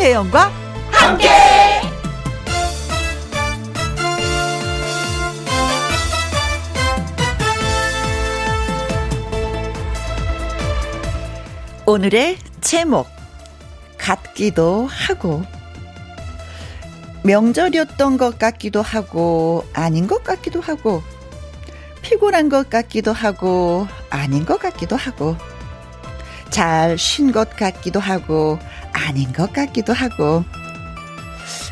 김혜영과 함께. 오늘의 제목 같기도 하고. 명절이었던 것 같기도 하고 아닌 것 같기도 하고. 피곤한 것 같기도 하고 아닌 것 같기도 하고. 잘 쉰 것 같기도 하고 아닌 것 같기도 하고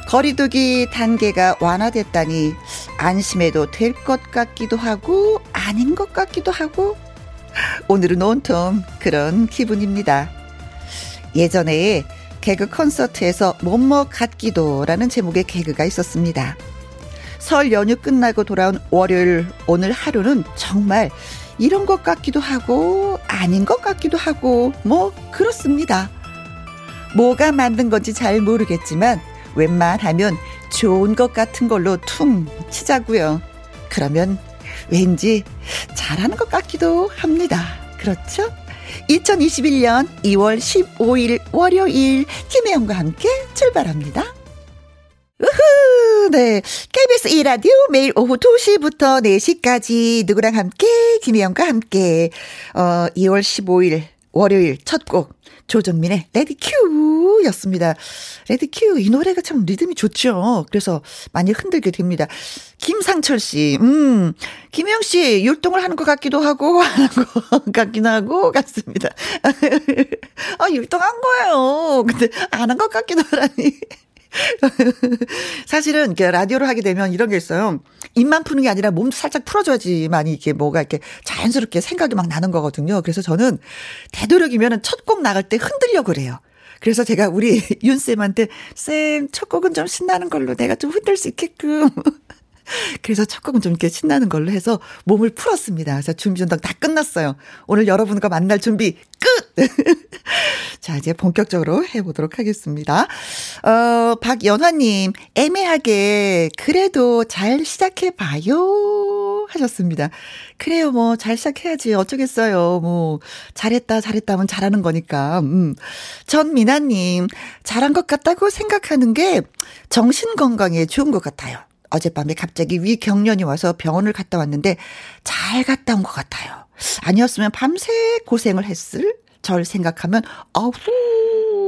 거리두기 단계가 완화됐다니 안심해도 될 것 같기도 하고 아닌 것 같기도 하고 오늘은 온통 그런 기분입니다. 예전에 개그 콘서트에서 뭐뭐 같기도라는 제목의 개그가 있었습니다. 설 연휴 끝나고 돌아온 월요일 오늘 하루는 정말 이런 것 같기도 하고 아닌 것 같기도 하고 뭐 그렇습니다. 뭐가 만든 건지 잘 모르겠지만 웬만하면 좋은 것 같은 걸로 퉁 치자고요. 그러면 왠지 잘하는 것 같기도 합니다. 그렇죠? 2021년 2월 15일 월요일 김혜영과 함께 출발합니다. 우후, 네. KBS 2라디오 매일 오후 2시부터 4시까지 누구랑 함께, 김혜영과 함께, 어, 2월 15일 월요일 첫 곡, 조정민의 Ready Q 였습니다. Ready Q, 이 노래가 참 리듬이 좋죠. 그래서 많이 흔들게 됩니다. 김상철 씨, 음, 김영 씨, 율동을 하는 것 같기도 하고, 하는 것 같기도 하고, 같습니다. 아, 율동한 거예요. 근데 안 한 것 같기도 하라니. 사실은 이렇게 라디오를 하게 되면 이런 게 있어요. 입만 푸는 게 아니라 몸도 살짝 풀어줘야지만 이게 뭐가 이렇게 자연스럽게 생각이 막 나는 거거든요. 그래서 저는 되도록이면 첫 곡 나갈 때 흔들려 그래요. 그래서 제가 우리 윤쌤한테 쌤, 첫 곡은 좀 신나는 걸로 내가 좀 흔들 수 있게끔. 그래서 첫 곡은 좀 이렇게 신나는 걸로 해서 몸을 풀었습니다. 그래서 준비 운동 다 끝났어요. 오늘 여러분과 만날 준비 끝! 자, 이제 본격적으로 해보도록 하겠습니다. 어, 박연화님, 애매하게, 그래도 잘 시작해봐요. 하셨습니다. 그래요, 뭐, 잘 시작해야지. 어쩌겠어요. 뭐, 잘했다, 잘했다 하면 잘하는 거니까. 음. 전미나님, 잘한 것 같다고 생각하는 게 정신 건강에 좋은 것 같아요. 어젯밤에 갑자기 위경련이 와서 병원을 갔다 왔는데 잘 갔다 온 것 같아요. 아니었으면 밤새 고생을 했을 절 생각하면 아우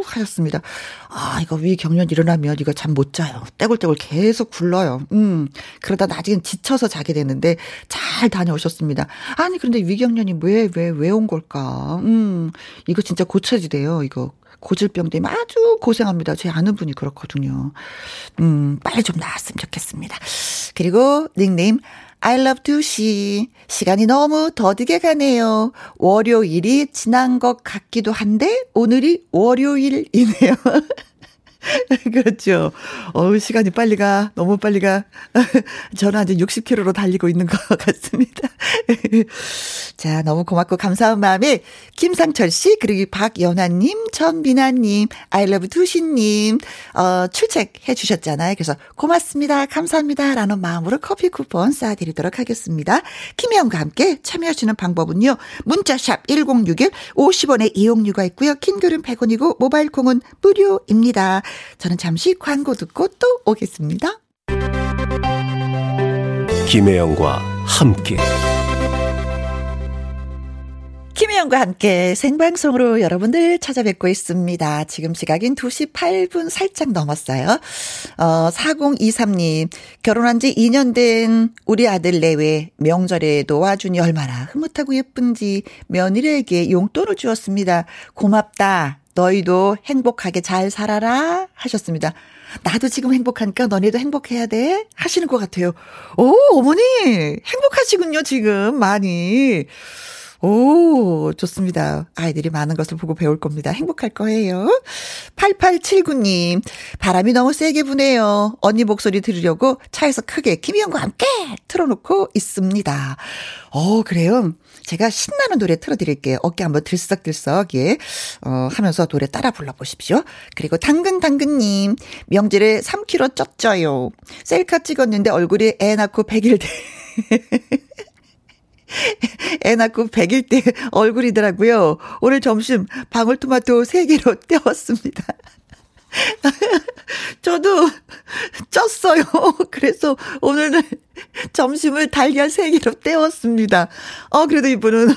하셨습니다. 아, 이거 위경련 일어나면 이거 잠 못 자요. 떼굴떼굴 계속 굴러요. 음. 그러다 나중엔 지쳐서 자게 되는데 잘 다녀오셨습니다. 아니, 그런데 위경련이 왜, 왜, 왜 온 걸까? 음. 이거 진짜 고쳐지대요. 이거 고질병 때문에 아주 고생합니다. 제 아는 분이 그렇거든요. 음, 빨리 좀 나았으면 좋겠습니다. 그리고 닉네임 I love to see. 시간이 너무 더디게 가네요. 월요일이 지난 것 같기도 한데 오늘이 월요일이네요. 그렇죠. 어우, 시간이 빨리 가. 너무 빨리 가. 저는 아직 60km로 달리고 있는 것 같습니다. 자, 너무 고맙고 감사한 마음에 김상철 씨, 그리고 박연아님, 전민아님, 아이러브 두신님, 어, 출첵해 주셨잖아요. 그래서 고맙습니다. 감사합니다. 라는 마음으로 커피 쿠폰 쏴드리도록 하겠습니다. 김혜영과 함께 참여하시는 방법은요. 문자샵 1061 50원의 이용료가 있고요. 킹글은 100원이고 모바일 콩은 무료입니다. 저는 잠시 광고 듣고 또 오겠습니다. 김혜영과 함께. 김혜영과 함께 생방송으로 여러분들 찾아뵙고 있습니다. 지금 시각인 2시 8분 살짝 넘었어요. 어, 4023님, 결혼한 지 2년 된 우리 아들 내외 명절에 도와주니 얼마나 흐뭇하고 예쁜지 며느리에게 용돈을 주었습니다. 고맙다. 너희도 행복하게 잘 살아라 하셨습니다. 나도 지금 행복하니까 너네도 행복해야 돼 하시는 것 같아요. 오 어머니 행복하시군요 지금 많이. 오, 좋습니다. 아이들이 많은 것을 보고 배울 겁니다. 행복할 거예요. 8879님, 바람이 너무 세게 부네요. 언니 목소리 들으려고 차에서 크게 김희영과 함께 틀어놓고 있습니다. 어, 그래요. 제가 신나는 노래 틀어드릴게요. 어깨 한번 들썩들썩, 예, 어, 하면서 노래 따라 불러보십시오. 그리고 당근당근님, 명절에 3kg 쪘져요. 셀카 찍었는데 얼굴이 애 낳고 100일 돼. 애 낳고 100일 때 얼굴이더라고요. 오늘 점심 방울토마토 3개로 때웠습니다. 저도 쪘어요. 그래서 오늘은 점심을 달걀 3개로 때웠습니다. 어, 그래도 이분은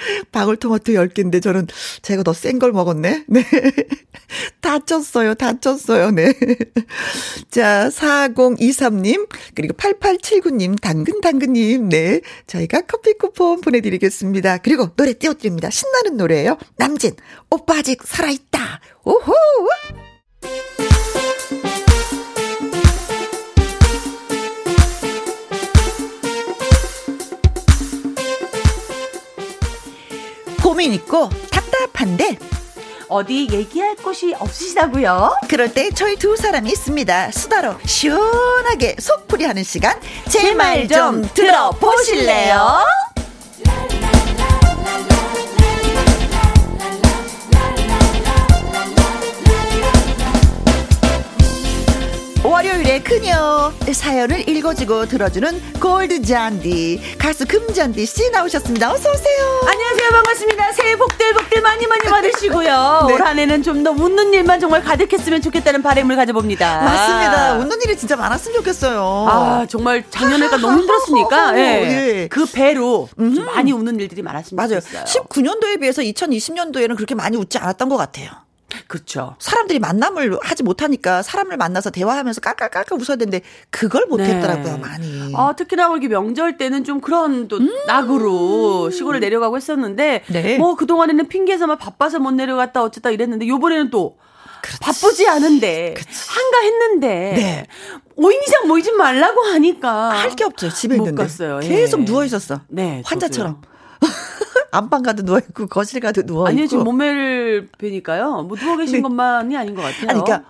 방울토마토 10개인데 저는 제가 더 센 걸 먹었네. 네. 다 쪘어요. 다 쪘어요. 네. 자, 4023님, 그리고 8879님, 당근당근님, 네. 저희가 커피 쿠폰 보내드리겠습니다. 그리고 노래 띄워드립니다. 신나는 노래예요. 남진, 오빠 아직 살아있다. 오호! 고민 있고 답답한데 어디 얘기할 곳이 없으시다고요? 그럴 때 저희 두 사람이 있습니다. 수다로 시원하게 속풀이하는 시간 제 말 좀 들어보실래요? 월요일에 그녀 사연을 읽어주고 들어주는 골드 잔디 가수 금잔디 씨 나오셨습니다. 어서 오세요. 안녕하세요. 반갑습니다. 새해 복들 복들 많이 많이 받으시고요. 네. 올 한해는 좀 더 웃는 일만 정말 가득했으면 좋겠다는 바람을 가져봅니다. 맞습니다. 웃는 일이 진짜 많았으면 좋겠어요. 아 정말 작년에가 너무 힘들었으니까 예. 예. 그 배로 좀 많이 웃는 일들이 많았으면 맞아요. 좋겠어요. 19년도에 비해서 2020년도에는 그렇게 많이 웃지 않았던 것 같아요. 그렇죠. 사람들이 만남을 하지 못하니까 사람을 만나서 대화하면서 깔깔깔깔 웃어야 되는데 그걸 못했더라고요, 네. 많이. 아, 특히나 뭐 이렇게 명절 때는 좀 그런 또 낙으로 시골을 내려가고 했었는데 음. 네. 뭐 그 동안에는 핑계삼아 바빠서 못 내려갔다 어쨌다 이랬는데 요번에는 또 바쁘지 않은데 한가했는데 네. 5인 이상 모이지 말라고 하니까 할 게 없죠, 집에 못 있는데. 갔어요. 예. 계속 누워 있었어. 네, 환자처럼. 안방 가도 누워 있고 거실 가도 누워 있고. 아니요 지금 몸매를 뵈니까요 뭐 누워 계신 네. 것만이 아닌 것 같아요. 아니 그러니까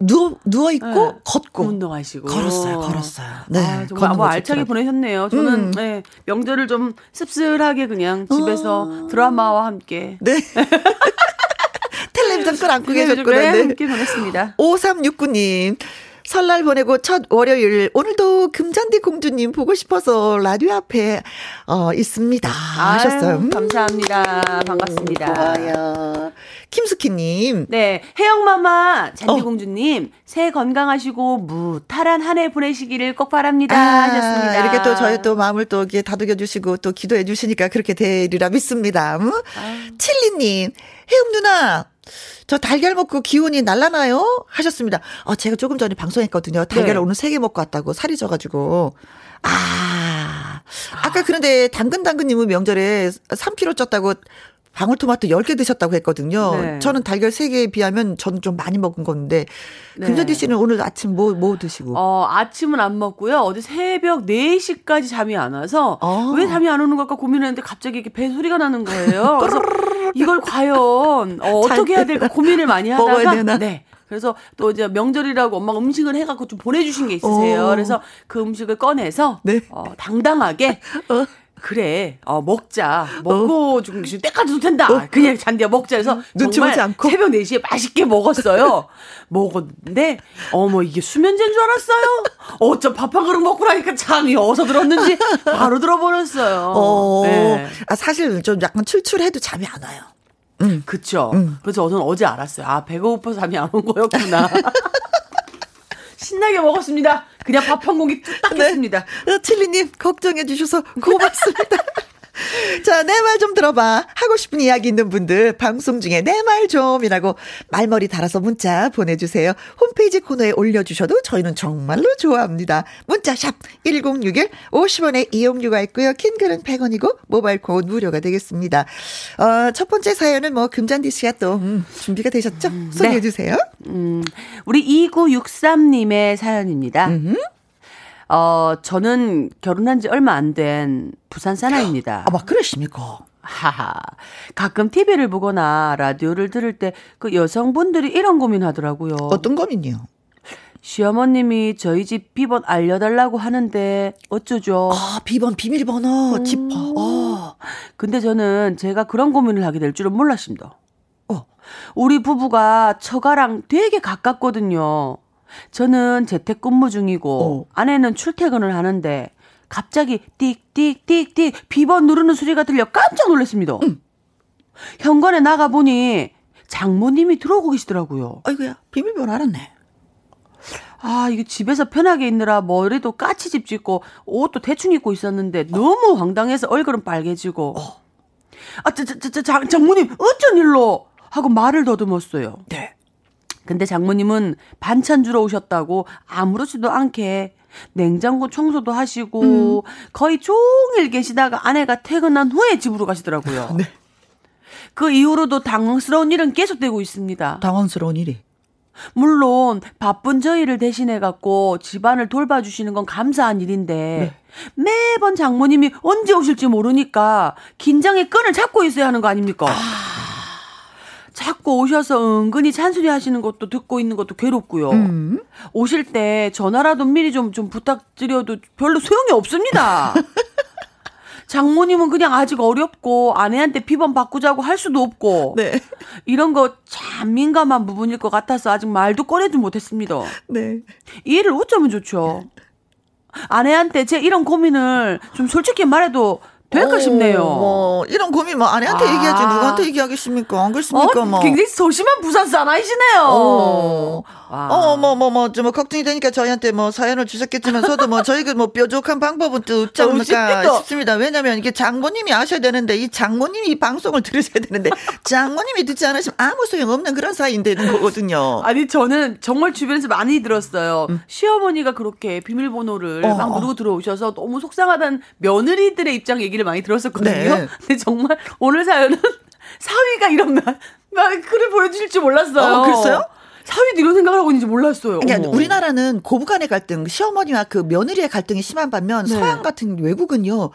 누워 누워 있고 네. 걷고 운동하시고 걸었어요, 걸었어요. 네, 아, 정말 뭐거 알차게 좋더라고요. 보내셨네요. 저는 음. 네, 명절을 좀 씁쓸하게 그냥 집에서 드라마와 함께 네. 텔레비전 끌 안고 네, 계셨구나. 네. 함께 보냈습니다. 5369님. 설날 보내고 첫 월요일 오늘도 금잔디 공주님 보고 싶어서 라디오 앞에 어 있습니다 하셨어요. 아유, 감사합니다. 반갑습니다. 고마워요. 김숙희님. 네, 혜영마마 어. 잔디 공주님 새해 건강하시고 무탈한 한 해 보내시기를 꼭 바랍니다 아, 하셨습니다. 이렇게 또 저희 또 마음을 또 이렇게 다독여 주시고 또 기도해 주시니까 그렇게 되리라 믿습니다. 음? 칠리님, 혜영 누나, 저 달걀 먹고 기운이 날라나요? 하셨습니다. 아, 제가 조금 전에 방송했거든요. 달걀을 네. 오늘 세 개 먹고 왔다고 살이 쪄가지고. 아, 아까 그런데 당근당근님은 명절에 3kg 쪘다고 방울토마토 10개 드셨다고 했거든요. 네. 저는 달걀 3개에 비하면 저는 좀 많이 먹은 건데. 네. 금전디 씨는 오늘 아침 뭐, 뭐 드시고? 어, 아침은 안 먹고요. 어제 새벽 4시까지 잠이 안 와서 어. 왜 잠이 안 오는 걸까 고민했는데 갑자기 이렇게 배 소리가 나는 거예요. 그래서 이걸 과연 어, 잘 어떻게 해야 될까 고민을 많이 하다가 먹어야 되나? 네. 그래서 또 이제 명절이라고 엄마가 음식을 해갖고 좀 보내주신 게 있으세요. 어. 그래서 그 음식을 꺼내서 네. 어, 당당하게 어. 그래, 어, 먹자. 먹고 좀 때까지도 된다. 그냥 잔디야 먹자 해서 어. 눈치 보지 않고? 새벽 4시에 맛있게 먹었어요. 먹었는데, 어머, 이게 수면제인 줄 알았어요. 어쩜 밥 한 그릇 먹고 나니까 잠이 어서 들었는지 바로 들어버렸어요. 어, 네. 아, 사실 좀 약간 출출해도 잠이 안 와요. 그쵸. 음. 그래서 저는 어제 알았어요. 아, 배가 고파서 잠이 안 온 거였구나. 신나게 먹었습니다. 그냥 밥 한 공기 뚝딱 했습니다. 어, 칠리님, 걱정해 주셔서 고맙습니다. 자, 내 말 좀 들어봐. 하고 싶은 이야기 있는 분들, 방송 중에 내 말 좀이라고 말머리 달아서 문자 보내주세요. 홈페이지 코너에 올려주셔도 저희는 정말로 좋아합니다. 문자샵 1061, 50원의 이용료가 있고요. 킹글은 100원이고, 모바일 콩은 무료가 되겠습니다. 어, 첫 번째 사연은 뭐, 금잔디 씨가 또, 음, 준비가 되셨죠? 소개해주세요. 음, 우리 2963님의 사연입니다. 어, 저는 결혼한 지 얼마 안 된 부산 사나이입니다. 아, 막 그러십니까? 하하. 가끔 TV를 보거나 라디오를 들을 때 그 여성분들이 이런 고민하더라고요. 어떤 고민이요? 시어머님이 저희 집 비번 알려달라고 하는데 어쩌죠? 아, 비번, 비밀번호, 지퍼. 어. 근데 저는 제가 그런 고민을 하게 될 줄은 몰랐습니다. 어. 우리 부부가 처가랑 되게 가깝거든요. 저는 재택근무 중이고 어. 아내는 출퇴근을 하는데 갑자기 띡띡띡띡 비번 누르는 소리가 들려 깜짝 놀랐습니다. 현관에 나가 보니 장모님이 들어오고 계시더라고요. 아이고야, 비밀번호 알았네. 아, 이게 집에서 편하게 있느라 머리도 까치집 짓고 옷도 대충 입고 있었는데 너무 황당해서 얼굴은 빨개지고. 어. 아, 저, 저, 저, 장, 장모님, 어쩐 일로? 하고 말을 더듬었어요. 네. 근데 장모님은 반찬 주러 오셨다고 아무렇지도 않게 냉장고 청소도 하시고 음. 거의 종일 계시다가 아내가 퇴근한 후에 집으로 가시더라고요. 네. 그 이후로도 당황스러운 일은 계속되고 있습니다. 당황스러운 일이? 물론 바쁜 저희를 대신해 갖고 집안을 돌봐주시는 건 감사한 일인데 네. 매번 장모님이 언제 오실지 모르니까 긴장의 끈을 잡고 있어야 하는 거 아닙니까? 아... 자꾸 오셔서 은근히 잔소리 하시는 것도 듣고 있는 것도 괴롭고요. 음. 오실 때 전화라도 미리 좀, 좀 부탁드려도 별로 소용이 없습니다. 장모님은 그냥 아직 어렵고 아내한테 비번 바꾸자고 할 수도 없고 네. 이런 거 참 민감한 부분일 것 같아서 아직 말도 꺼내지 못했습니다. 네. 이해를 어쩌면 좋죠. 아내한테 제 이런 고민을 좀 솔직히 말해도 될까 싶네요. 뭐 이런 고민 뭐 아내한테 아. 얘기하지 누구한테 얘기하겠습니까? 안 그렇습니까? 어, 뭐. 굉장히 소심한 부산 사나이시네요. 어, 어, 뭐, 뭐, 뭐, 좀, 뭐, 걱정이 되니까 저희한테 뭐, 사연을 주셨겠지만, 저도 뭐, 저희가 뭐, 뾰족한 방법은 또 없지 않을까 싶습니다. 왜냐면 이게 장모님이 아셔야 되는데, 이 장모님이 이 방송을 들으셔야 되는데, 장모님이 듣지 않으시면 아무 소용 없는 그런 사이인 되는 거거든요. 아니, 저는 정말 주변에서 많이 들었어요. 음. 시어머니가 그렇게 비밀번호를 어. 막 누르고 들어오셔서 너무 속상하다는 며느리들의 입장 얘기 를 많이 들었었거든요. 네. 근데 정말 오늘 사연은 사위가 이런 말, 말 글을 보여주실 줄 몰랐어요. 어, 그랬어요? 사위도 이런 생각을 하고 있는지 몰랐어요. 그러니까 우리나라는 고부간의 갈등, 시어머니와 그 며느리의 갈등이 심한 반면 네. 서양 같은 외국은요.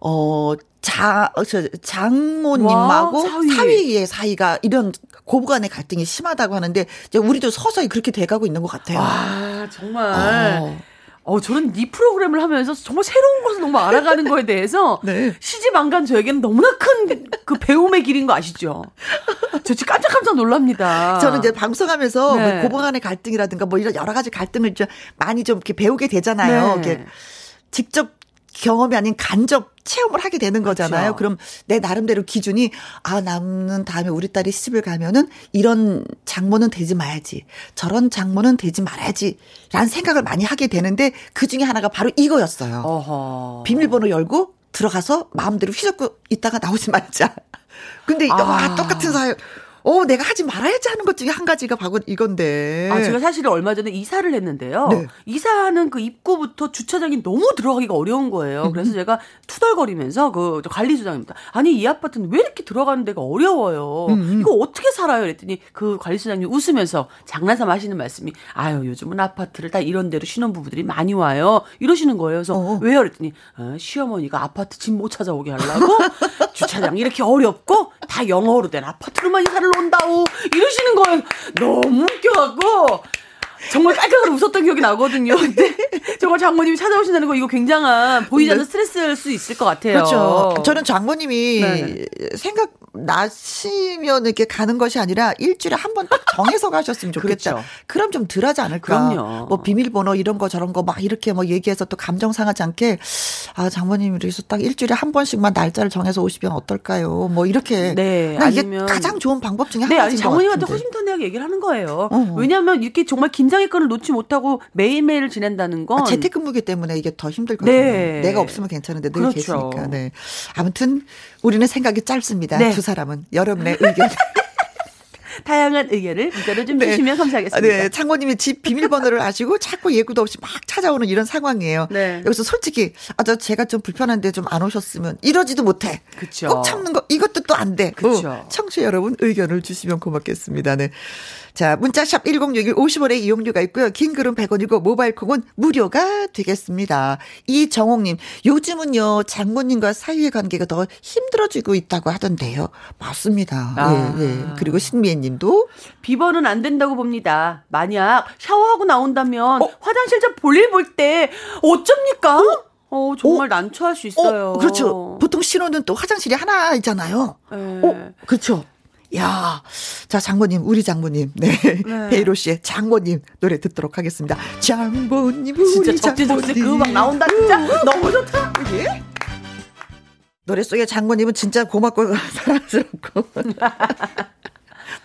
어, 자, 어, 저, 장모님하고 사위. 사위 의 사이가 이런 고부간의 갈등이 심하다고 하는데 이제 우리도 서서히 그렇게 돼가고 있는 것 같아요. 아, 정말. 어. 어, 저는 이 프로그램을 하면서 정말 새로운 것을 너무 알아가는 거에 대해서 네. 시집 안 간 저에게는 너무나 큰 그 배움의 길인 거 아시죠? 저 지금 깜짝깜짝 놀랍니다. 저는 이제 방송하면서 네. 뭐 고부 간의 갈등이라든가 뭐 이런 여러 가지 갈등을 좀 많이 좀 이렇게 배우게 되잖아요. 네. 이렇게 직접 경험이 아닌 간접 체험을 하게 되는 거잖아요. 그렇죠. 그럼 내 나름대로 기준이 아 남는 다음에 우리 딸이 시집을 가면은 이런 장모는 되지 말아야지. 저런 장모는 되지 말아야지라는 생각을 많이 하게 되는데 그 중에 하나가 바로 이거였어요. 어허. 비밀번호 열고 들어가서 마음대로 휘젓고 있다가 나오지 말자. 근데 아. 와 똑같은 사연 어, 내가 하지 말아야지 하는 것 중에 한 가지가 바로 이건데. 아, 제가 사실은 얼마 전에 이사를 했는데요. 네. 이사하는 그 입구부터 주차장이 너무 들어가기가 어려운 거예요. 음. 그래서 제가 투덜거리면서 그 관리소장입니다. 아니, 이 아파트는 왜 이렇게 들어가는 데가 어려워요? 음, 음. 이거 어떻게 살아요? 그랬더니 그 관리소장님 웃으면서 장난삼 하시는 말씀이 아유, 요즘은 아파트를 다 이런 데로 신혼부부들이 많이 와요. 이러시는 거예요. 그래서 어. 왜요? 그랬더니 어, 시어머니가 아파트 집 못 찾아오게 하려고 주차장 이렇게 어렵고 다 영어로 된 아파트로만 이사를 온다우 이러시는 거예요. 너무 웃겨갖고 정말 깔깔깔 웃었던 기억이 나거든요. 근데 정말 장모님이 찾아오신다는 거 이거 굉장한 보이지 않는 네. 스트레스일 수 있을 것 같아요. 그렇죠. 저는 장모님이 네. 생각 나시면 이렇게 가는 것이 아니라 일주일에 한 번 딱 정해서 가셨으면 좋겠다. 그렇죠. 그럼 좀 덜하지 않을까. 그럼요. 뭐 비밀번호 이런 거 저런 거 막 이렇게 뭐 얘기해서 또 감정 상하지 않게 아 장모님이 이래서 딱 일주일에 한 번씩만 날짜를 정해서 오시면 어떨까요? 뭐 이렇게. 네. 아니면 가장 좋은 방법 중에 한 네, 가지인 장모님한테 허심탄회하게 얘기를 하는 거예요. 어. 왜냐하면 이렇게 정말 긴장 의 끈을 놓지 못하고 매일매일 지낸다는 건 아, 재택근무기 때문에 이게 더 힘들거든요. 네. 내가 없으면 괜찮은데 늘 그렇죠. 계시니까. 네. 아무튼 우리는 생각이 짧습니다. 네. 두 사람은 여러분의 의견. 다양한 의견을 문자로 좀 네. 주시면 감사하겠습니다. 네, 창모님이 집 비밀번호를 아시고 자꾸 예고도 없이 막 찾아오는 이런 상황이에요. 네. 여기서 솔직히 아, 저 제가 좀 불편한데 좀 안 오셨으면 이러지도 못해. 그쵸. 꼭 참는 거 이것도 또 안 돼. 그렇죠. 어, 청취 여러분 의견을 주시면 고맙겠습니다. 네. 자, 문자샵 1061 50원의 이용료가 있고요. 긴 글은 100원이고 모바일 콩은 무료가 되겠습니다. 이정옥 님, 요즘은요, 장모님과 사이의 관계가 더 힘들어지고 있다고 하던데요. 맞습니다. 아. 예, 예. 그리고 신미애 님도 비번은 안 된다고 봅니다. 만약 샤워하고 나온다면 어? 화장실 좀 볼일 볼 때 어쩝니까? 어? 어, 정말 어? 난처할 수 있어요. 어, 그렇죠. 보통 신호는 또 화장실이 하나 있잖아요. 네. 어, 그렇죠. 야, 자 장모님, 우리 장모님, 네, 네. 베이로 씨의 장모님 노래 듣도록 하겠습니다. 장모님, 진짜 적재적소에 그 음악 나온다, 진짜 너무 좋다. 예? 노래 속에 장모님은 진짜 고맙고 사랑스럽고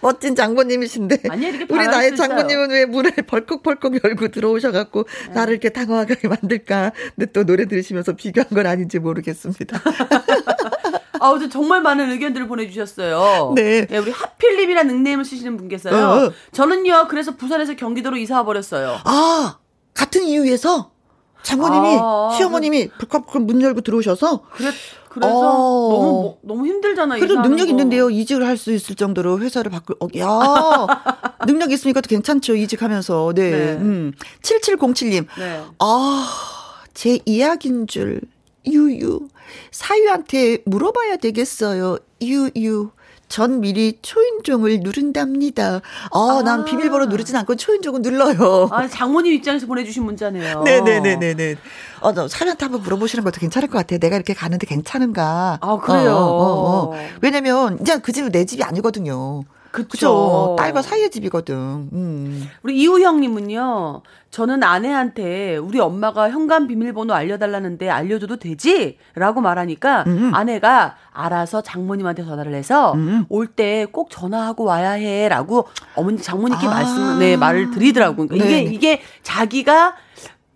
멋진 장모님이신데. 아니, 우리 나의. 장모님은 왜 문을 벌컥벌컥 열고 들어오셔갖고 네. 나를 이렇게 당황하게 만들까. 근데 또 노래 들으시면서 비교한 건 아닌지 모르겠습니다. 아, 어제 정말 많은 의견들을 보내주셨어요. 네. 우리 하필립이라는 닉네임을 쓰시는 분께서요. 어. 저는요, 그래서 부산에서 경기도로 이사 버렸어요. 아, 같은 이유에서 장모님이, 아, 시어머님이 벌컥벌컥 문 열고 들어오셔서 그래, 그래서 어. 너무, 뭐- 너무 힘들잖아요. 그래도 능력 거. 있는데요. 이직을 할 수 있을 정도로 회사를 바꿀, 어, 야 능력 있으니까 또 괜찮죠. 이직하면서. 네. 네. 음. 7707님. 네. 아, 제 이야기인 줄. 유유. 사유한테 물어봐야 되겠어요. 유유. 전 미리 초인종을 누른답니다. 아, 난 아. 비밀번호 누르진 않고 초인종을 눌러요. 아, 장모님 입장에서 보내주신 문자네요. 네네네네네. 어, 저 사유한테 한번 물어보시는 것도 괜찮을 것 같아요. 내가 이렇게 가는데 괜찮은가. 아, 그래요? 어, 어, 어. 왜냐면, 이제 그 집은 내 집이 아니거든요. 그쵸. 딸과 사이의 집이거든. 음. 우리 이우형님은요, 저는 아내한테 우리 엄마가 현관 비밀번호 알려달라는데 알려줘도 되지? 라고 말하니까 음. 아내가 알아서 장모님한테 전화를 해서 음. 올때 꼭 전화하고 와야 해. 라고 어머니, 장모님께 아. 말씀, 네, 말을 드리더라고요. 그러니까 이게, 네. 이게 자기가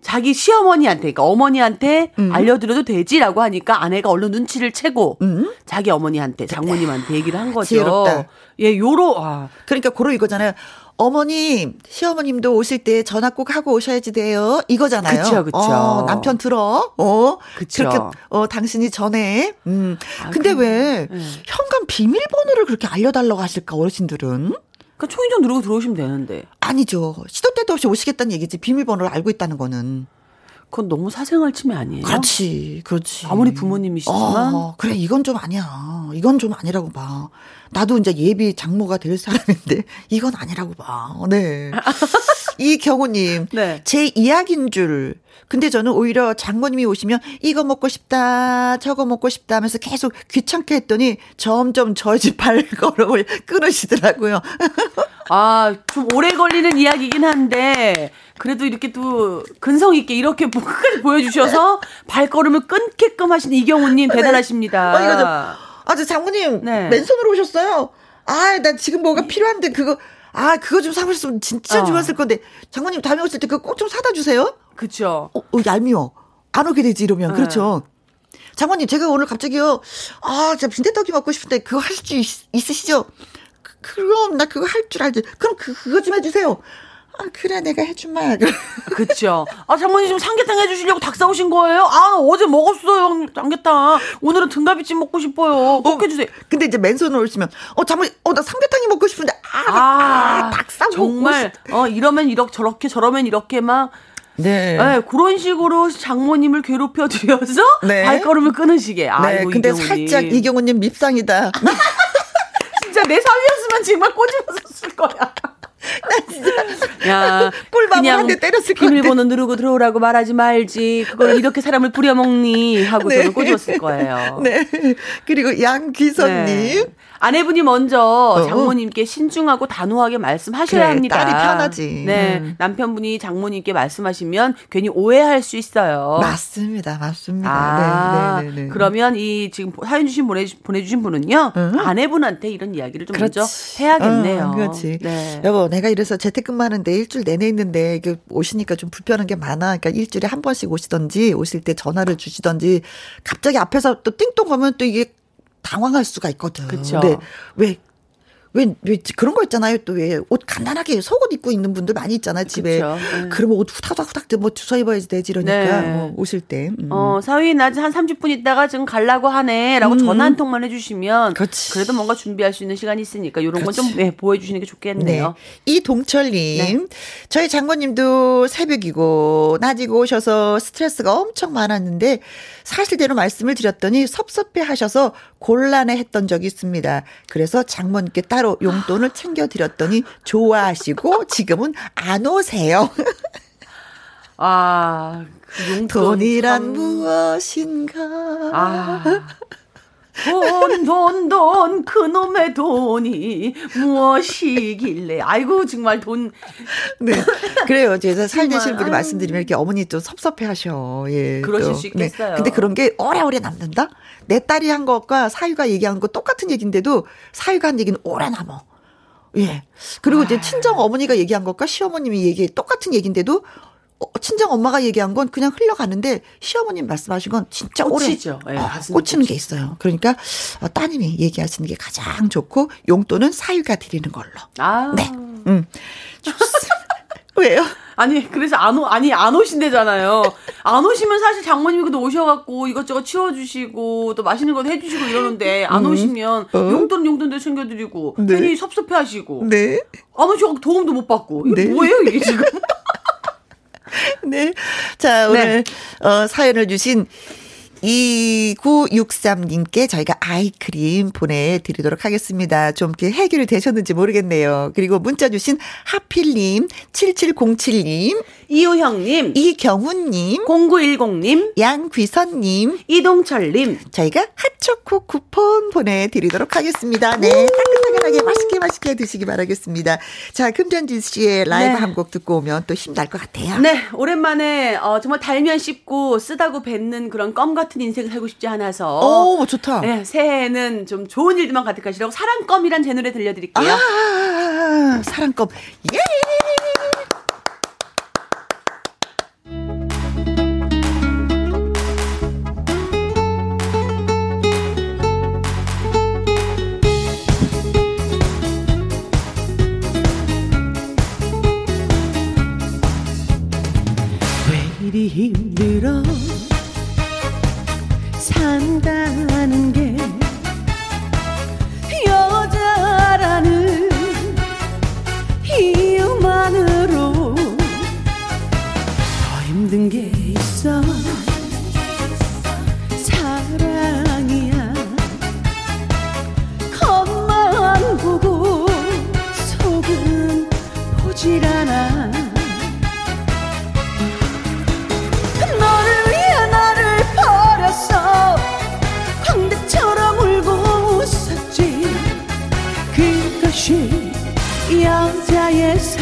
자기 시어머니한테, 그러니까 어머니한테 음. 알려드려도 되지라고 하니까 아내가 얼른 눈치를 채고 음. 자기 어머니한테, 장모님한테 얘기를 한 거죠. 지혜롭다. 예, 요로, 아, 그러니까 고로 이거잖아요. 어머님, 시어머님도 오실 때 전화 꼭 하고 오셔야지 돼요. 이거잖아요. 그쵸, 그쵸. 어, 남편 들어. 어. 그쵸. 그렇게 어 당신이 전에. 음. 아, 근데 그- 왜 예. 현관 비밀번호를 그렇게 알려달라고 하실까 어르신들은? 그러니까 초인종 누르고 들어오시면 되는데. 아니죠. 시도 때도 없이 오시겠다는 얘기지. 비밀번호를 알고 있다는 거는. 그건 너무 사생활 침해 아니에요? 그렇지, 그렇지. 아무리 부모님이시지만. 어, 그래, 이건 좀 아니야. 이건 좀 아니라고 봐. 나도 이제 예비 장모가 될 사람인데, 이건 아니라고 봐. 네. 이 경우님, 네. 제 이야기인 줄. 근데 저는 오히려 장모님이 오시면 이거 먹고 싶다, 저거 먹고 싶다 하면서 계속 귀찮게 했더니 점점 집 발걸음을 끊으시더라고요. 아, 좀 오래 걸리는 이야기긴 한데, 그래도 이렇게 또 근성 있게 이렇게 끝까지 보여주셔서 발걸음을 끊게끔 하신 이경우님 대단하십니다. 어, 이거 좀, 아, 저 장모님, 네. 맨손으로 오셨어요. 아, 나 지금 뭐가 필요한데, 그거, 아, 그거 좀 사오셨으면 진짜 어. 좋았을 건데, 장모님 다음에 오실 때 그거 꼭 좀 사다 주세요. 그쵸. 어, 어 얄미워. 안 오게 되지, 이러면. 네. 그렇죠. 장모님, 제가 오늘 갑자기요, 아, 진짜 빈대떡이 먹고 싶은데, 그거 할수 있으시죠? 그, 그럼, 나 그거 할 줄 알지. 그럼 그, 그거 좀 해주세요. 아, 그래, 내가 해주마. 그쵸. 아, 장모님 지금 삼계탕 해주시려고 닭 사오신 거예요? 아, 어제 먹었어요, 삼계탕. 오늘은 등갈비찜 먹고 싶어요. 꼭 해주세요. 근데 이제 맨손으로 오시면, 어, 장모님, 어, 나 삼계탕이 먹고 싶은데, 아, 아, 아, 닭 싸고 정말, 어, 이러면 이렇게, 저렇게, 저러면 이렇게 막, 네. 네, 그런 식으로 장모님을 괴롭혀 드려서 네. 발걸음을 끊으시게. 네, 아이고, 근데 이경우님. 살짝 이경우님 밉상이다. 진짜 내 사위였으면 정말 꼬집었을 거야. 야, 꿀밤을 한대 때렸을 것. 비밀번호 누르고 들어오라고 말하지 말지. 그걸 이렇게 사람을 부려먹니 하고 네. 저를 꼬집었을 거예요. 네. 그리고 양귀선님. 네. 아내분이 먼저 장모님께 신중하고 단호하게 말씀하셔야 어. 그래, 합니다. 딸이 편하지. 네, 음. 남편분이 장모님께 말씀하시면 괜히 오해할 수 있어요. 맞습니다. 맞습니다. 아, 네, 네, 네, 네. 그러면 이 지금 사연 주신 보내, 보내주신 분은요, 응. 아내분한테 이런 이야기를 좀 먼저 그렇지. 해야겠네요. 어, 그렇지. 네. 여보, 내가 이래서 재택근무하는데 일주일 내내 있는데 이게 오시니까 좀 불편한 게 많아. 그러니까 일주일에 한 번씩 오시던지 오실 때 전화를 주시던지 갑자기 앞에서 또 띵동 하면 또 이게 당황할 수가 있거든. 그쵸. 근데 왜 왜, 왜, 그런 거 있잖아요. 또 왜, 옷 간단하게 속옷 입고 있는 분들 많이 있잖아요, 집에. 그쵸. 네. 그러면 옷 후닥후닥 뭐 주워 입어야지 되지, 이러니까. 네. 뭐, 오실 때. 음. 어, 사위 나 한 30분 있다가 지금 갈라고 하네. 라고 전화 한 통만 해주시면. 음. 그렇지. 그래도 뭔가 준비할 수 있는 시간이 있으니까 이런 건 좀. 네, 보여주시는 게 네. 좋겠네요. 이동철님, 네. 저희 장모님도 새벽이고 낮이고 오셔서 스트레스가 엄청 많았는데 사실대로 말씀을 드렸더니 섭섭해 하셔서 곤란해 했던 적이 있습니다. 그래서 장모님께 따로 용돈을 챙겨 드렸더니 좋아하시고 지금은 안 오세요. 아, 그 용돈. 돈이란 참. 무엇인가. 아. 돈, 돈, 돈, 그놈의 돈이 무엇이길래. 아이고, 정말 돈. 네. 그래요. 제가 정말, 분이 아유. 말씀드리면 이렇게 어머니 또 섭섭해 하셔. 예. 그러실 또. 수 있겠어요. 근데 그런 게 오래오래 남는다? 내 딸이 한 것과 사유가 얘기한 거 똑같은 얘기인데도 사유가 한 얘기는 오래 남어. 예. 그리고 아. 이제 친정 어머니가 얘기한 것과 시어머님이 얘기 똑같은 얘기인데도 어, 친정 엄마가 얘기한 건 그냥 흘러가는데 시어머님 말씀하신 건 진짜 꽂히죠. 오래 네, 어, 꽂히는 게 있어요. 그러니까 어, 따님이 얘기하시는 게 가장 좋고 용돈은 사위가 드리는 걸로. 아. 네. 음. 좋습니다. 왜요? 아니 그래서 안 오, 아니 안 오신대잖아요. 안 오시면 사실 장모님이 그도 오셔갖고 이것저것 치워주시고 또 맛있는 것도 해주시고 이러는데 안 음. 오시면 어? 용돈 용돈도 챙겨드리고 네. 괜히 섭섭해하시고 네. 안 오셔갖고 도움도 못 받고 이게 네. 뭐예요 이게 지금? 네. 자, 오늘, 네. 어, 사연을 주신 2963님께 저희가 아이크림 보내드리도록 하겠습니다. 좀 이렇게 해결이 되셨는지 모르겠네요. 그리고 문자 주신 하필님, 7707님, 이호형님, 이경훈님, 0910님, 양귀선님, 이동철님, 저희가 핫초코 쿠폰 보내드리도록 하겠습니다. 네. 따끈 따끈하게 맛있게 맛있게 드시기 바라겠습니다. 자, 금전진 씨의 라이브 네. 한곡 듣고 오면 또 힘날 것 같아요. 네. 오랜만에, 어, 정말 달면 씹고 쓰다고 뱉는 그런 껌 같은 인생을 살고 싶지 않아서. 오, 좋다. 네. 새해에는 좀 좋은 일들만 가득하시라고 사랑껌이란 제 노래 들려드릴게요. 아, 사랑껌. 예! 이리 여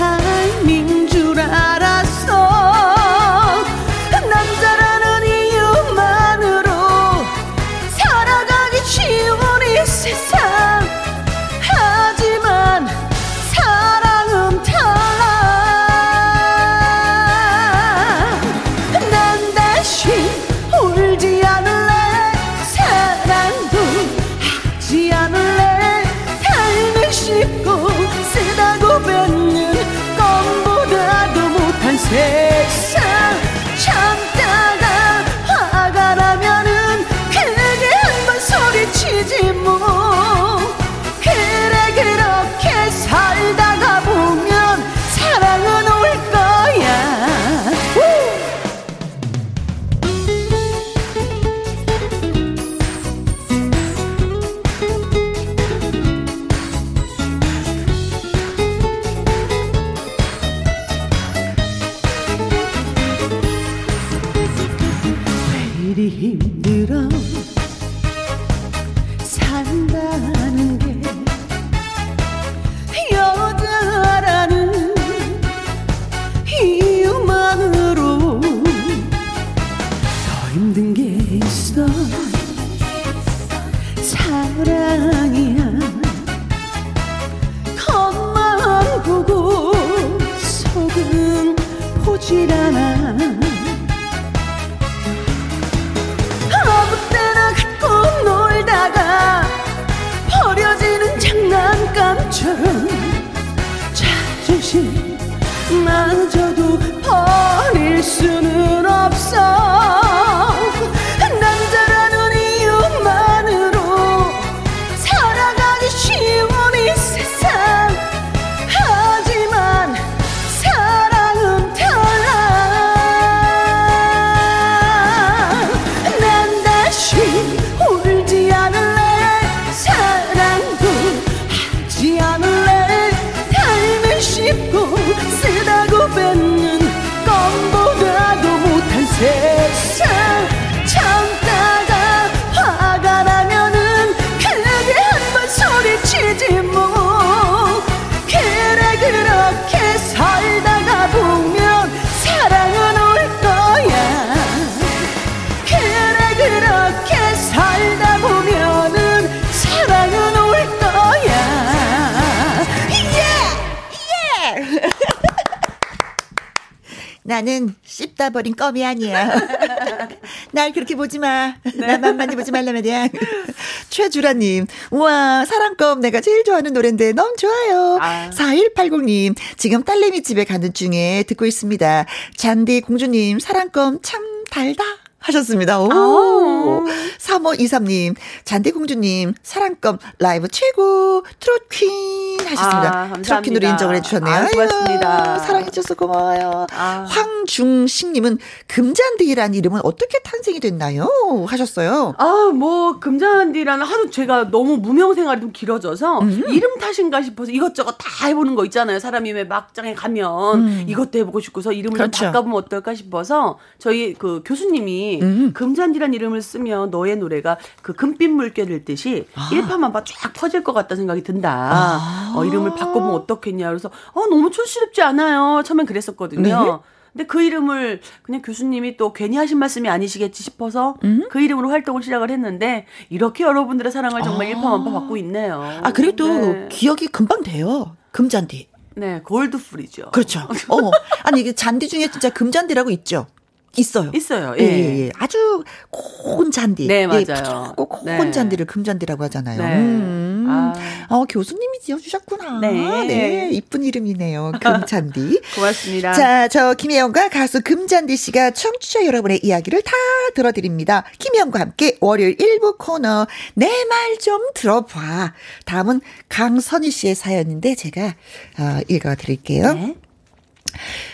나는 씹다 버린 껌이 아니야. 날 그렇게 보지 마. 네. 나만 많이 보지 말라 말이야. 최주라님, 우와, 사랑껌 내가 제일 좋아하는 노래인데 너무 좋아요. 아. 4180님, 지금 딸내미 집에 가는 중에 듣고 있습니다. 잔디 공주님, 사랑껌 참 달다. 하셨습니다. 오. 아. 3523님, 잔디공주님, 사랑껌 라이브 최고, 트롯 퀸 하셨습니다. 아, 트롯 퀸으로 인정을 해주셨네요. 아, 고맙습니다. 사랑해주셔서 고마워요. 아. 황중식님은 금잔디라는 이름은 어떻게 탄생이 됐나요? 하셨어요. 아, 뭐, 금잔디라는 하도 제가 너무 무명 생활이 좀 길어져서 음. 이름 탓인가 싶어서 이것저것 다 해보는 거 있잖아요. 사람이 왜 막장에 가면 음. 이것도 해보고 싶고서 이름을 그렇죠. 좀 바꿔보면 어떨까 싶어서 저희 그 교수님이 음. 금잔디란 이름을 쓰면 너의 노래가 그 금빛 물결 듯이 아. 일파만파 쫙 퍼질 것 같다 생각이 든다. 아. 어, 이름을 바꿔보면 어떻겠냐. 그래서 어, 너무 촌스럽지 않아요. 처음엔 그랬었거든요. 네? 근데 그 이름을 그냥 교수님이 또 괜히 하신 말씀이 아니시겠지 싶어서 음? 그 이름으로 활동을 시작을 했는데 이렇게 여러분들의 사랑을 정말 아. 일파만파 받고 있네요. 아, 또 네. 기억이 금방 돼요. 금잔디. 네, 골드풀이죠. 그렇죠. 어. 아니, 이게 잔디 중에 진짜 금잔디라고 있죠. 있어요. 있어요. 예. 예, 예. 예. 아주 고운 잔디. 네, 맞아요. 예, 고운 네. 잔디를 금잔디라고 하잖아요. 네. 음. 아. 어, 교수님이 지어주셨구나. 네. 네. 이쁜 이름이네요. 금잔디. 고맙습니다. 자, 저 김혜영과 가수 금잔디 씨가 청취자 여러분의 이야기를 다 들어드립니다. 김혜영과 함께 월요일 1부 코너 내 말 좀 들어봐. 다음은 강선희 씨의 사연인데 제가 어, 읽어드릴게요. 네.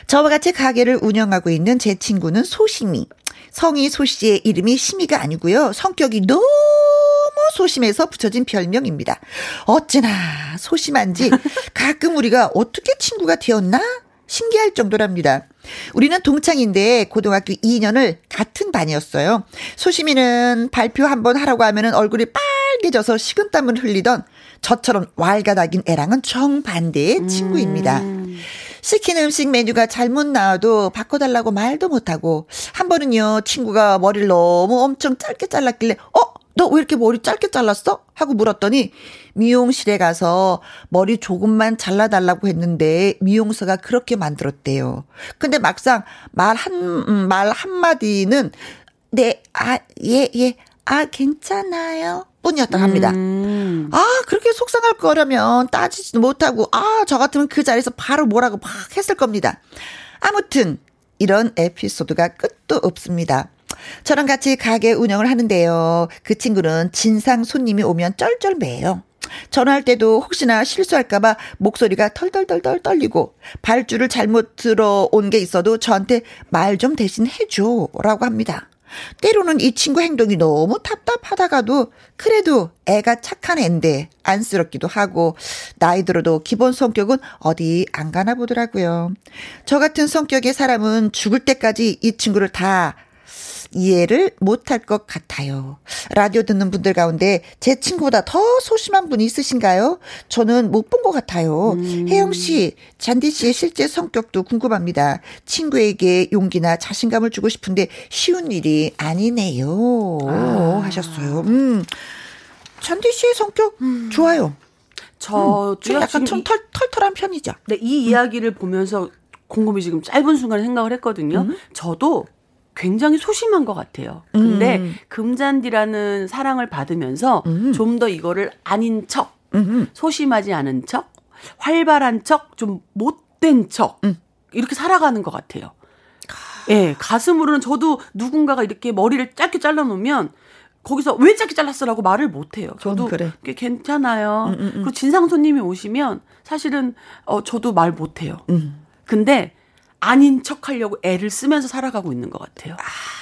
저와 같이 가게를 운영하고 있는 제 친구는 소심이. 성이 소 씨의 이름이 심이가 아니고요. 성격이 너무 소심해서 붙여진 별명입니다. 어찌나 소심한지 가끔 우리가 어떻게 친구가 되었나? 신기할 정도랍니다. 우리는 동창인데 고등학교 2년을 같은 반이었어요. 소심이는 발표 한번 하라고 하면 얼굴이 빨개져서 식은땀을 흘리던 저처럼 왈가닥인 애랑은 정반대의 친구입니다. 음. 시킨 음식 메뉴가 잘못 나와도 바꿔달라고 말도 못하고 한 번은요 친구가 머리를 너무 엄청 짧게 잘랐길래 어? 너 왜 이렇게 머리 짧게 잘랐어? 하고 물었더니 미용실에 가서 머리 조금만 잘라달라고 했는데 미용사가 그렇게 만들었대요. 근데 막상 말 한, 음, 말 한마디는 네, 아, 예, 예, 아, 괜찮아요. 뿐이었다 합니다. 음. 아, 그렇게 속상할 거라면 따지지도 못하고, 아, 저 같으면 그 자리에서 바로 뭐라고 막 했을 겁니다. 아무튼, 이런 에피소드가 끝도 없습니다. 저랑 같이 가게 운영을 하는데요. 그 친구는 진상 손님이 오면 쩔쩔매요. 전화할 때도 혹시나 실수할까봐 목소리가 털털털털 떨리고 발주를 잘못 들어온 게 있어도 저한테 말 좀 대신 해줘 라고 합니다. 때로는 이 친구 행동이 너무 답답하다가도 그래도 애가 착한 앤데 안쓰럽기도 하고 나이 들어도 기본 성격은 어디 안 가나 보더라고요. 저 같은 성격의 사람은 죽을 때까지 이 친구를 다 이해를 못할 것 같아요. 라디오 듣는 분들 가운데 제 친구보다 더 소심한 분이 있으신가요? 저는 못 본 것 같아요. 음. 혜영 씨, 잔디 씨의 실제 성격도 궁금합니다. 친구에게 용기나 자신감을 주고 싶은데 쉬운 일이 아니네요. 아. 하셨어요. 음. 잔디 씨의 성격 음. 좋아요. 저 음, 약간 좀 털, 털털한 편이죠. 네, 이 이야기를 보면서 곰곰이 지금 짧은 순간에 생각을 했거든요. 음. 저도 굉장히 소심한 것 같아요. 근데 음. 금잔디라는 사랑을 받으면서 음. 좀더 이거를 아닌 척, 음. 소심하지 않은 척, 활발한 척, 좀 못된 척, 음. 이렇게 살아가는 것 같아요. 예, 네, 가슴으로는 저도 누군가가 이렇게 머리를 짧게 잘라놓으면 거기서 왜 짧게 잘랐어라고 말을 못해요. 저도 그래. 괜찮아요. 음, 음, 음. 그리고 진상 손님이 오시면 사실은 어 저도 말 못해요. 음. 근데 아닌 척 하려고 애를 쓰면서 살아가고 있는 것 같아요. 아.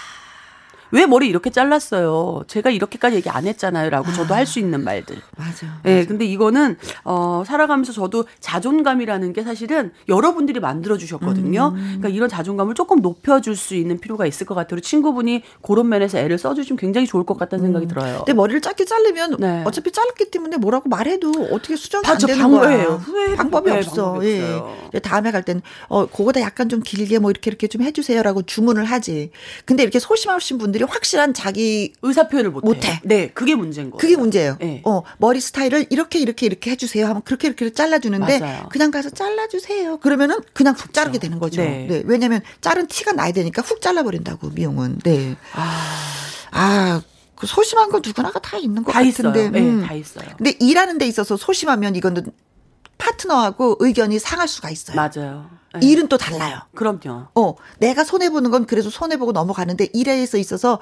왜 머리 이렇게 잘랐어요? 제가 이렇게까지 얘기 안 했잖아요. 라고 저도 아, 할수 있는 말들. 맞아. 예, 네, 근데 이거는, 어, 살아가면서 저도 자존감이라는 게 사실은 여러분들이 만들어 주셨거든요. 음. 그러니까 이런 자존감을 조금 높여 줄 수 있는 필요가 있을 것 같아요. 친구분이 그런 면에서 애를 써 주시면 굉장히 좋을 것 같다는 생각이 음. 들어요. 근데 머리를 짧게 자르면 네. 어차피 잘랐기 때문에 뭐라고 말해도 어떻게 수정이 안 되는 방, 거예요. 예, 방법이 없어. 방법이 예. 다음에 갈 땐, 어, 그거보다 약간 좀 길게 뭐 이렇게 이렇게 좀 해주세요라고 주문을 하지. 근데 이렇게 소심하신 분들 사람들이 확실한 자기 의사 표현을 못 못해. 네, 그게 문제인 거예요. 그게 문제예요. 네. 어, 머리 스타일을 이렇게 이렇게 이렇게 해주세요 하면 그렇게 이렇게 잘라주는데 맞아요. 그냥 가서 잘라주세요. 그러면은 그냥 훅 자르게 되는 거죠. 네. 네. 왜냐하면 자른 티가 나야 되니까 훅 잘라버린다고 미용은. 네. 아, 그 소심한 건 누구나가 다 있는 것다 있어요. 같은데. 네, 음. 다 있어요. 근데 일하는 데 있어서 소심하면 이거는 파트너하고 의견이 상할 수가 있어요. 맞아요. 네. 일은 또 달라요. 그럼요. 어, 내가 손해 보는 건 그래도 손해 보고 넘어가는데 일에서 있어서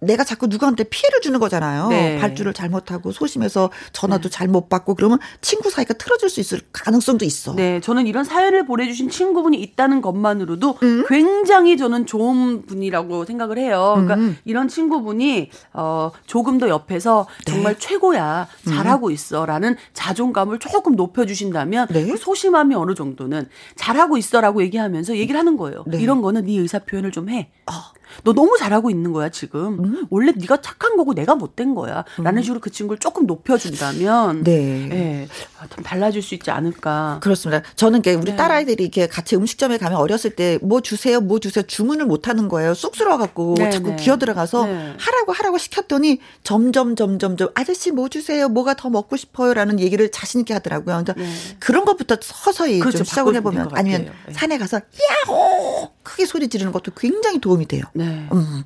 내가 자꾸 누구한테 피해를 주는 거잖아요. 네. 발주를 잘못하고 소심해서 전화도 잘못 받고 그러면 친구 사이가 틀어질 수 있을 가능성도 있어. 네, 저는 이런 사연을 보내주신 친구분이 있다는 것만으로도 음. 굉장히 저는 좋은 분이라고 생각을 해요. 그러니까 음. 이런 친구분이 어 조금 더 옆에서 네. 정말 최고야, 음. 잘하고 있어라는 자존감을 조금 높여주신다면 네. 그 소심함이 어느 정도는 잘하고 있어라고 얘기하면서 얘기를 하는 거예요. 네. 이런 거는 네 의사 표현을 좀 해. 아. 너 너무 잘하고 있는 거야 지금. 음. 원래 네가 착한 거고 내가 못된 거야.라는 식으로 그 친구를 조금 높여준다면, 네. 예, 아, 좀 달라질 수 있지 않을까. 그렇습니다. 저는 이게 우리 네. 딸아이들이 이렇게 같이 음식점에 가면 어렸을 때 뭐 주세요, 뭐 주세요 주문을 못 하는 거예요. 쑥스러워 갖고 네, 자꾸 네. 기어 들어가서 네. 하라고 하라고 시켰더니 점점 점점 점 아저씨 뭐 주세요, 뭐가 더 먹고 싶어요라는 얘기를 자신 있게 하더라고요. 그러니까 네. 그런 것부터 서서히 그렇죠. 좀 시작을 해보면 아니면. 네. 산에 가서 야호 크게 소리 지르는 것도 굉장히 도움이 돼요. 네. 음.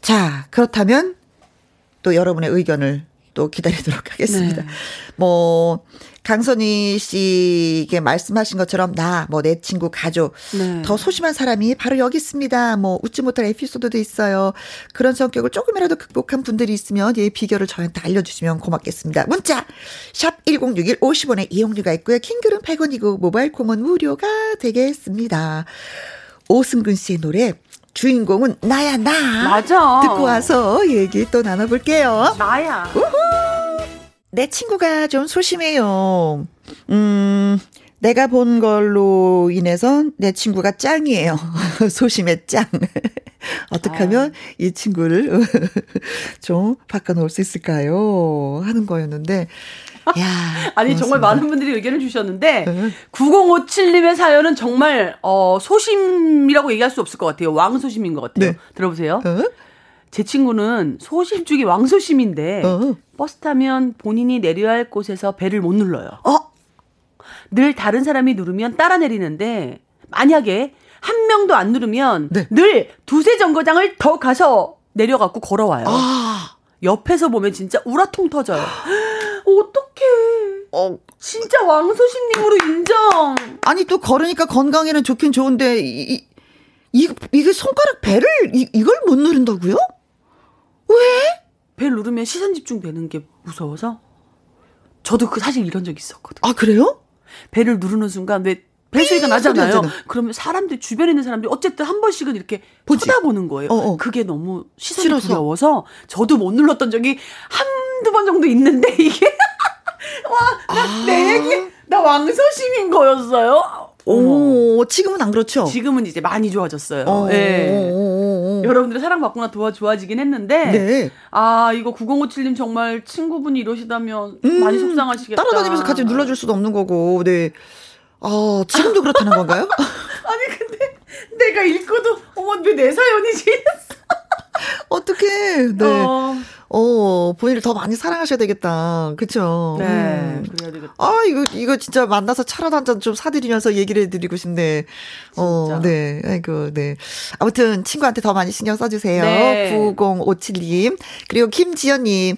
자, 그렇다면 또 여러분의 의견을 또 기다리도록 하겠습니다. 네. 뭐, 강선희 씨에게 말씀하신 것처럼 나, 뭐, 내 친구, 가족, 네. 더 소심한 사람이 바로 여기 있습니다. 뭐, 웃지 못할 에피소드도 있어요. 그런 성격을 조금이라도 극복한 분들이 있으면 이 비결을 저한테 알려주시면 고맙겠습니다. 문자, 샵 1061 50원의 이용료가 있고요. 킹글은 100원이고, 모바일 콩은 무료가 되겠습니다. 오승근 씨의 노래, 주인공은 나야, 나. 맞아. 듣고 와서 얘기 또 나눠볼게요. 나야. 내 친구가 좀 소심해요. 음, 내가 본 걸로 인해서 내 친구가 짱이에요. 소심해 짱. 어떻게 하면 이 친구를 좀 바꿔놓을 수 있을까요? 하는 거였는데, 야. 아니 정말 고맙습니다. 많은 분들이 의견을 주셨는데 네. 9057님의 사연은 정말 어 소심이라고 얘기할 수 없을 것 같아요. 왕소심인 것 같아요. 네. 들어보세요. 어? 제 친구는 소심 중에 왕소심인데 어. 버스 타면 본인이 내려야 할 곳에서 배를 못 눌러요. 어? 늘 다른 사람이 누르면 따라 내리는데 만약에 한 명도 안 누르면 네. 늘 두세 정거장을 더 가서 내려갖고 걸어와요. 아. 옆에서 보면 진짜 우라통 터져요. 어떡 해. 어. 진짜 왕소심님으로 인정. 아니, 또 걸으니까 건강에는 좋긴 좋은데, 이, 이, 이, 이게 손가락 배를, 이, 이걸 못 누른다고요? 배 누르면 시선 집중 되는 게 무서워서. 저도 그 사실 이런 적 있었거든. 아, 그래요? 배를 누르는 순간 왜 배소리가 삐 나잖아요. 소리. 그러면 사람들 주변에 있는 사람들이 어쨌든 한 번씩은 이렇게 보지. 쳐다보는 거예요. 어, 어. 그게 너무 시선이 싫어서. 두려워서 저도 못 눌렀던 적이 한두 번 정도 있는데 이게 와, 나내 얘기 나 왕소심인 거였어요. 어머. 오, 지금은 안 그렇죠? 지금은 이제 많이 좋아졌어요. 어, 예. 어, 어, 어. 여러분들의 사랑받거나 도와 좋아지긴 했는데 네. 아 이거 9057님 정말 친구분이 이러시다면 많이 속상하시겠다. 음, 따라다니면서 같이 눌러줄 수도 없는 거고, 네. 아, 지금도 그렇다는 건가요? 아니 근데 내가 읽고도 어머 왜 내 사연이지? 어떻게, 네. 어. 어, 본인을 더 많이 사랑하셔야 되겠다. 그쵸? 네 음. 그래야 되겠다. 아, 이거, 이거 진짜 만나서 차라도 한잔 좀 사드리면서 얘기를 해드리고 싶네. 어, 진짜. 네. 아이고, 네. 아무튼 친구한테 더 많이 신경 써주세요. 네. 9057님. 그리고 김지연님.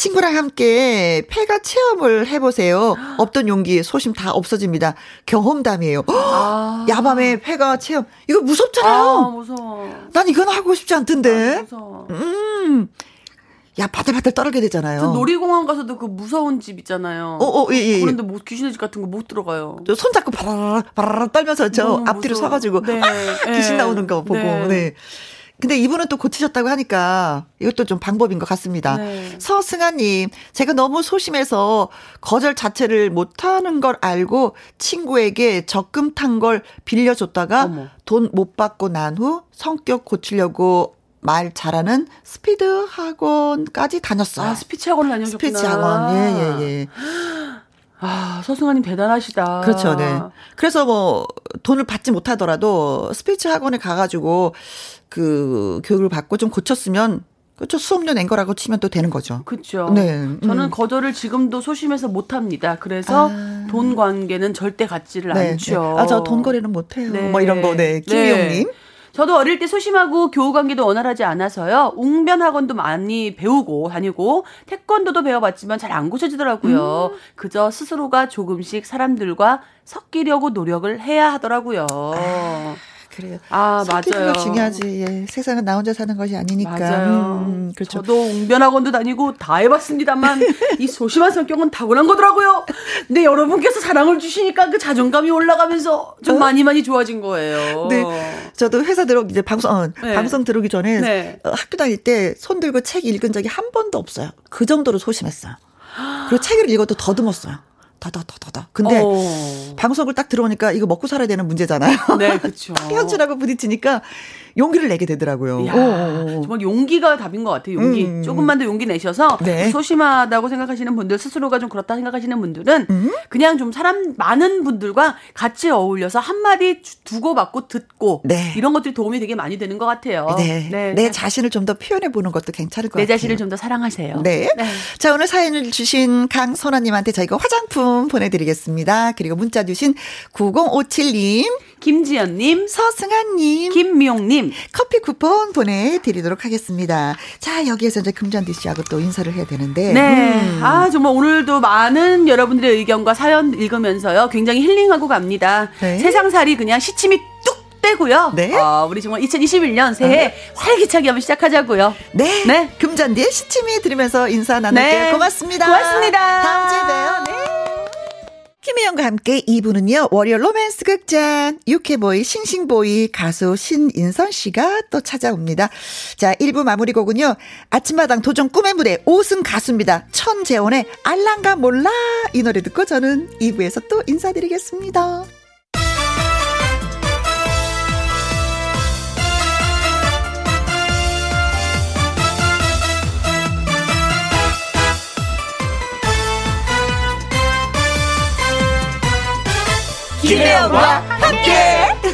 친구랑 함께 폐가 체험을 해보세요. 없던 용기, 소심 다 없어집니다. 경험담이에요. 아, 야밤에 폐가 체험. 이거 아 무섭잖아요. 무서워. 난 이건 하고 싶지 아, 않던데. 무서워. 음. 야, 바들바들 떨게 되잖아요. 저 놀이공원 가서도 그 무서운 집 있잖아요. 어, 어, 예, 예. 예. 그런데 뭐 귀신의 집 같은 거 못 들어가요. 저 손 잡고 바라라 바라라 떨면서 저 앞뒤로 무서워. 서가지고 네. 아, 귀신 네. 나오는 거 보고 네. 네. 근데 이분은 또 고치셨다고 하니까 이것도 좀 방법인 것 같습니다. 네. 서승아님, 제가 너무 소심해서 거절 자체를 못하는 걸 알고 친구에게 적금 탄 걸 빌려줬다가. 돈 못 받고 난 후 성격 고치려고 말 잘하는 스피드 학원까지 다녔어요. 아 스피치 학원 다녀셨구나. 스피치 학원, 예, 예, 예. 아, 서승아님 대단하시다. 그렇죠, 네. 그래서 뭐, 돈을 받지 못하더라도 스피치 학원에 가가지고 그 교육을 받고 좀 고쳤으면 그렇죠. 수업료 낸 거라고 치면 또 되는 거죠. 그렇죠. 네. 저는 음. 거절을 지금도 소심해서 못 합니다. 그래서 아. 돈 관계는 절대 갖지를 네, 않죠. 네. 아, 저 돈 거래는 못 해요. 네. 뭐 이런 거, 네. 김희용님. 네. 저도 어릴 때 소심하고 교우 관계도 원활하지 않아서요. 웅변 학원도 많이 배우고 다니고 태권도도 배워봤지만 잘 안 고쳐지더라고요. 음. 그저 스스로가 조금씩 사람들과 섞이려고 노력을 해야 하더라고요. 그래요. 아, 맞아요. 거 중요하지. 예. 세상은 나 혼자 사는 것이 아니니까. 맞아요. 음, 그렇죠. 저도 웅변학원도 다니고 다 해봤습니다만 이 소심한 성격은 타고난 거더라고요. 근데 여러분께서 사랑을 주시니까 그 자존감이 올라가면서 좀 많이 많이 좋아진 거예요. 어? 네. 저도 회사 들어 이제 방송 어, 네. 방송 들어오기 전에 네. 어, 학교 다닐 때 손 들고 책 읽은 적이 한 번도 없어요. 그 정도로 소심했어요. 그리고 책을 읽어도 더듬었어요. 더더더더더. 근데 어. 방송을 딱 들어오니까 이거 먹고 살아야 되는 문제잖아요. 네, 그렇죠. 현실하고 부딪히니까 용기를 내게 되더라고요. 이야. 정말 용기가 답인 것 같아요. 용기. 음. 조금만 더 용기 내셔서 네. 소심하다고 생각하시는 분들, 스스로가 좀 그렇다 생각하시는 분들은 음? 그냥 좀 사람 많은 분들과 같이 어울려서 한 마디 주- 두고 받고 듣고 네. 이런 것들이 도움이 되게 많이 되는 것 같아요. 네. 네. 내 자신을 좀 더 표현해 보는 것도 괜찮을 것 내 같아요. 자신을 좀 더 사랑하세요. 네. 자, 오늘 사연을 주신 강선아님한테 저희가 화장품 보내드리겠습니다. 그리고 문자 주신 9057님, 김지연님, 서승아님, 김미용님, 커피 쿠폰 보내드리도록 하겠습니다. 자, 여기에서 이제 금잔디 씨하고 또 인사를 해야 되는데. 네. 음. 아, 정말 오늘도 많은 여러분들의 의견과 사연 읽으면서요. 굉장히 힐링하고 갑니다. 네. 세상살이 그냥 시침이 뚝 떼고요. 네. 어, 우리 정말 2021년 새해 활기차게 한번 시작하자고요. 네. 네. 금잔디의 시침이 들으면서 인사 나눌게요. 네. 고맙습니다. 고맙습니다. 다음 주에 봬요. 네. 김혜영과 함께 2부는요, 월요 로맨스 극장, 유쾌보이, 싱싱보이, 가수 신인선 씨가 또 찾아옵니다. 자, 1부 마무리 곡은요, 아침마당 도전 꿈의 무대, 5승 가수입니다. 천재원의 알랑가 몰라. 이 노래 듣고 저는 2부에서 또 인사드리겠습니다. 김혜영과 함께!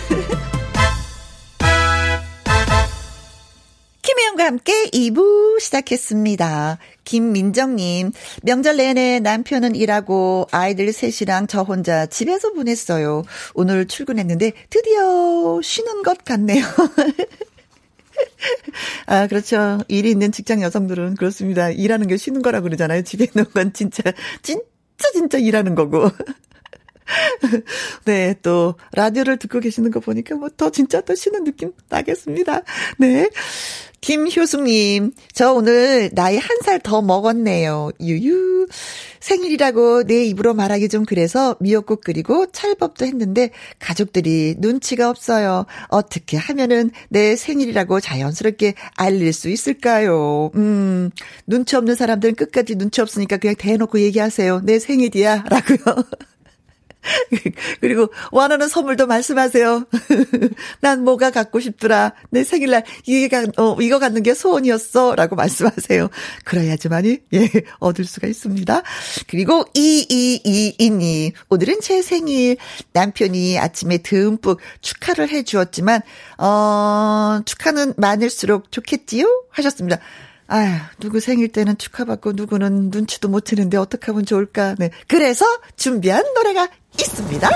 김혜영과 함께 2부 시작했습니다. 김민정님, 명절 내내 남편은 일하고 아이들 셋이랑 저 혼자 집에서 보냈어요. 오늘 출근했는데 드디어 쉬는 것 같네요. 아, 그렇죠. 일이 있는 직장 여성들은 그렇습니다. 일하는 게 쉬는 거라고 그러잖아요. 집에 있는 건 진짜, 진짜, 진짜 일하는 거고. 네, 또, 라디오를 듣고 계시는 거 보니까 뭐 더 진짜 더 쉬는 느낌 나겠습니다. 네. 김효숙님, 저 오늘 나이 한 살 더 먹었네요. 유유. 생일이라고 내 입으로 말하기 좀 그래서 미역국 끓이고 찰밥도 했는데 가족들이 눈치가 없어요. 어떻게 하면은 내 생일이라고 자연스럽게 알릴 수 있을까요? 음, 눈치 없는 사람들은 끝까지 눈치 없으니까 그냥 대놓고 얘기하세요. 내 생일이야. 라고요. 그리고 원하는 선물도 말씀하세요. 난 뭐가 갖고 싶더라. 내 생일날 이게 어 이거 갖는 게 소원이었어라고 말씀하세요. 그래야지만이 예 얻을 수가 있습니다. 그리고 이이이이님 오늘은 제 생일 남편이 아침에 듬뿍 축하를 해 주었지만 어 축하는 많을수록 좋겠지요 하셨습니다. 아휴, 누구 생일 때는 축하받고 누구는 눈치도 못 채는데 어떻게 하면 좋을까. 네. 그래서 준비한 노래가 있습니다.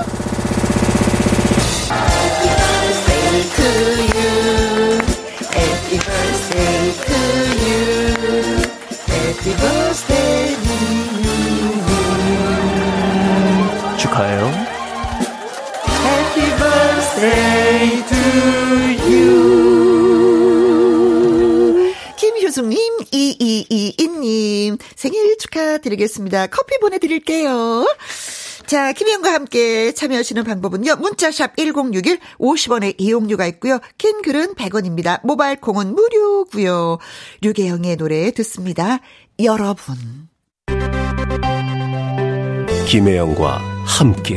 Happy birthday to you. Happy birthday 축하해요. Happy birthday to you. 김효숙님, 이이이이님, 생일 축하드리겠습니다. 커피 보내드릴게요. 자, 김희영과 함께 참여하시는 방법은요. 문자샵 1061 50원의 이용료가 있고요. 긴 글은 100원입니다. 모바일 콩은 무료고요. 류계영의 노래 듣습니다. 여러분. 김혜영과 함께.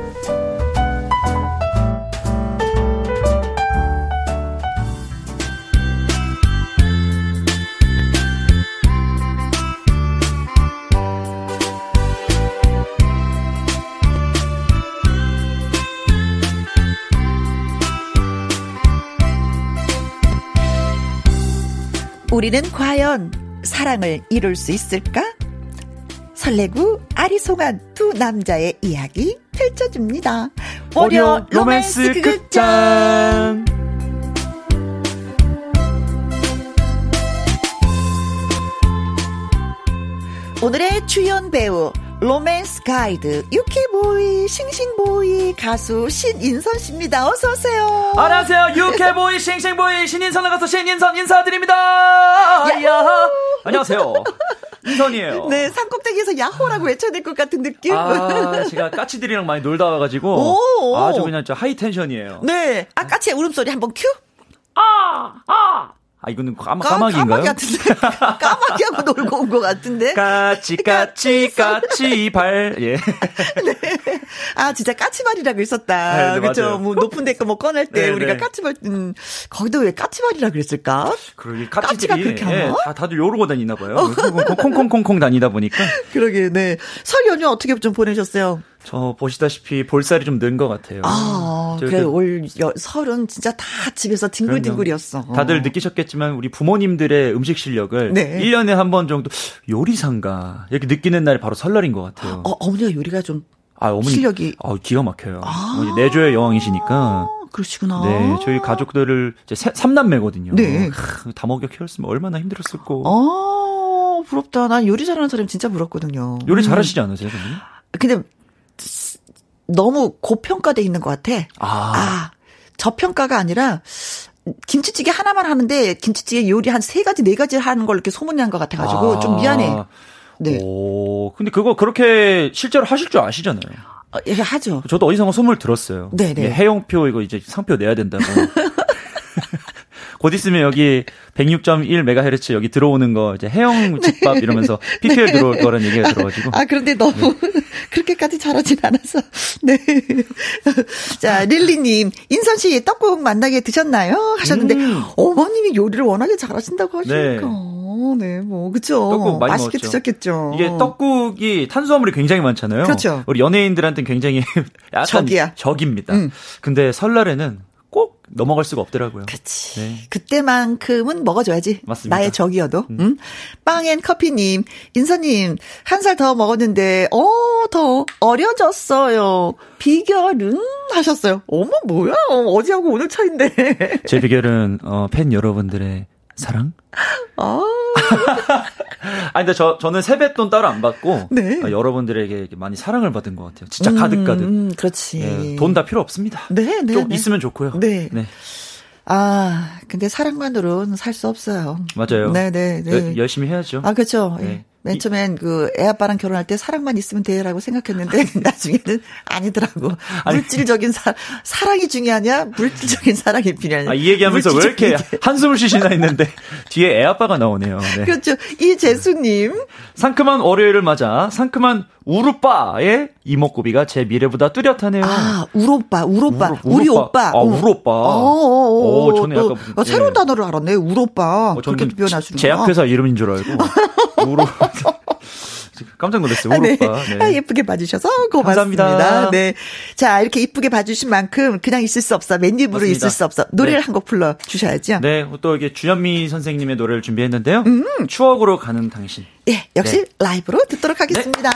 우리는 과연 사랑을 이룰 수 있을까? 설레고 아리송한 두 남자의 이야기 펼쳐줍니다. 월요 로맨스 극장. 오늘의 주연 배우 로맨스 가이드 유쾌보이 싱싱보이 가수 신인선 씨입니다. 어서 오세요. 안녕하세요. 유쾌보이 싱싱보이 신인선 가수 신인선 인사드립니다. 야 안녕하세요. 인선이에요. 네, 산꼭대기에서 야호라고 외쳐야 될것 같은 느낌. 아, 제가 까치들이랑 많이 놀다 와가지고 오, 아주 그냥 저 high tension이에요. 네, 아 까치의 울음소리 한번 큐. 아, 아. 아, 이거는 까마, 까마귀인가요? 까마귀 같은데. 까마귀하고 놀고 온 것 같은데. 까치, 까치, 까치 발, 예. 네. 아, 진짜 까치발이라고 있었다. 네, 네, 그죠. 뭐, 높은 데거 뭐 꺼낼 때 네, 네. 우리가 까치발, 음, 거기도 왜 까치발이라 그랬을까? 그러게, 까치가 그렇게 하나? 예, 다, 다들 요러고 다니나 봐요. 콩콩콩콩콩 다니다 보니까. 그러게, 네. 설 연휴 어떻게 좀 보내셨어요? 저 보시다시피 볼살이 좀 는 것 같아요. 아, 그래 올 설은 진짜 다 집에서 뒹굴뒹굴이었어. 다들 느끼셨겠지만 우리 부모님들의 음식 실력을 네. 1년에 한 번 정도 요리상가 이렇게 느끼는 날이 바로 설날인 것 같아요. 어, 어머니가 요리가 좀 아, 어머니 실력이 어, 기가 막혀요. 아. 내조의 여왕이시니까. 그러시구나. 네, 저희 가족들을 이제 삼남매거든요. 네. 다 먹여 키웠으면 얼마나 힘들었을까. 아, 부럽다. 난 요리 잘하는 사람 진짜 부럽거든요. 요리 잘하시지 않으세요, 선생님? 근데 너무 고평가돼 있는 것 같아. 아. 아, 저평가가 아니라 김치찌개 하나만 하는데 김치찌개 요리 한 세 가지 네 가지 하는 걸 이렇게 소문난 것 같아가지고 아. 좀 미안해. 네. 오, 근데 그거 그렇게 실제로 하실 줄 아시잖아요. 어, 예, 하죠. 저도 어디서 소문을 들었어요. 네네. 네. 해용표 이거 이제 상표 내야 된다고. 곧 있으면 여기 106.1MHz 여기 들어오는 거 이제 해영 집밥 네. 이러면서 PPL 네. 들어올 거라는 얘기가 들어가지고. 아, 그런데 너무 네. 그렇게까지 잘하진 않아서. 네. 자, 릴리님, 인선 씨 떡국 만나게 드셨나요? 하셨는데, 음. 어머님이 요리를 워낙에 잘하신다고 하시니까. 네. 네, 뭐, 그쵸. 떡국 많이 맛있게 먹었죠. 드셨겠죠. 이게 떡국이 탄수화물이 굉장히 많잖아요. 그렇죠. 우리 연예인들한테는 굉장히 약간 적이야. 적입니다. 음. 근데 설날에는 넘어갈 수가 없더라고요. 그치. 네. 그때만큼은 먹어줘야지. 맞습니다. 나의 적이어도. 음. 음? 빵앤 커피님, 인서님, 한 살 더 먹었는데, 어, 더 어려졌어요. 비결은? 하셨어요. 어머, 뭐야. 어제하고 오늘 차인데. 제 비결은, 어, 팬 여러분들의 사랑? 아. 아니, 근데 저, 저는 세뱃돈 따로 안 받고, 네. 어, 여러분들에게 많이 사랑을 받은 것 같아요. 진짜 가득 가득. 음, 그렇지. 예, 돈다 필요 없습니다. 네, 네. 좀 네. 있으면 좋고요. 네. 네. 아, 근데 사랑만으로는 살 수 없어요. 맞아요. 네 네. 네, 네. 열심히 해야죠. 아, 그렇죠. 네. 맨 처음엔 그 애 아빠랑 결혼할 때 사랑만 있으면 돼라고 생각했는데 나중에는 아니더라고. 물질적인 사, 사랑이 중요하냐? 물질적인 사랑이 필요하냐? 아, 이 얘기하면서 왜 이렇게 한숨을 쉬시나 했는데 뒤에 애 아빠가 나오네요. 네. 그렇죠. 이 재수님. 상큼한 월요일을 맞아 상큼한 우루빠의 이목구비가 제 미래보다 뚜렷하네요. 아, 우로빠, 우로빠. 우로, 우리 오빠. 아, 우로빠. 어, 어, 어, 저는 약간 어, 새로운 예. 단어를 알았네. 우로빠. 어, 그렇게 표현할 수 있는 제약회사 이름인 줄 알고. 우로. 깜짝 놀랐어요. 아, 네. 네. 아, 예쁘게 봐주셔서 고맙습니다. 감사합니다. 네. 자, 이렇게 이쁘게 봐주신 만큼 그냥 있을 수 없어. 맨 입으로 있을 수 없어. 노래를 네. 한곡 불러 주셔야죠. 네. 또 이게 주현미 선생님의 노래를 준비했는데요. 음. 추억으로 가는 당신. 예. 역시 네. 라이브로 듣도록 하겠습니다.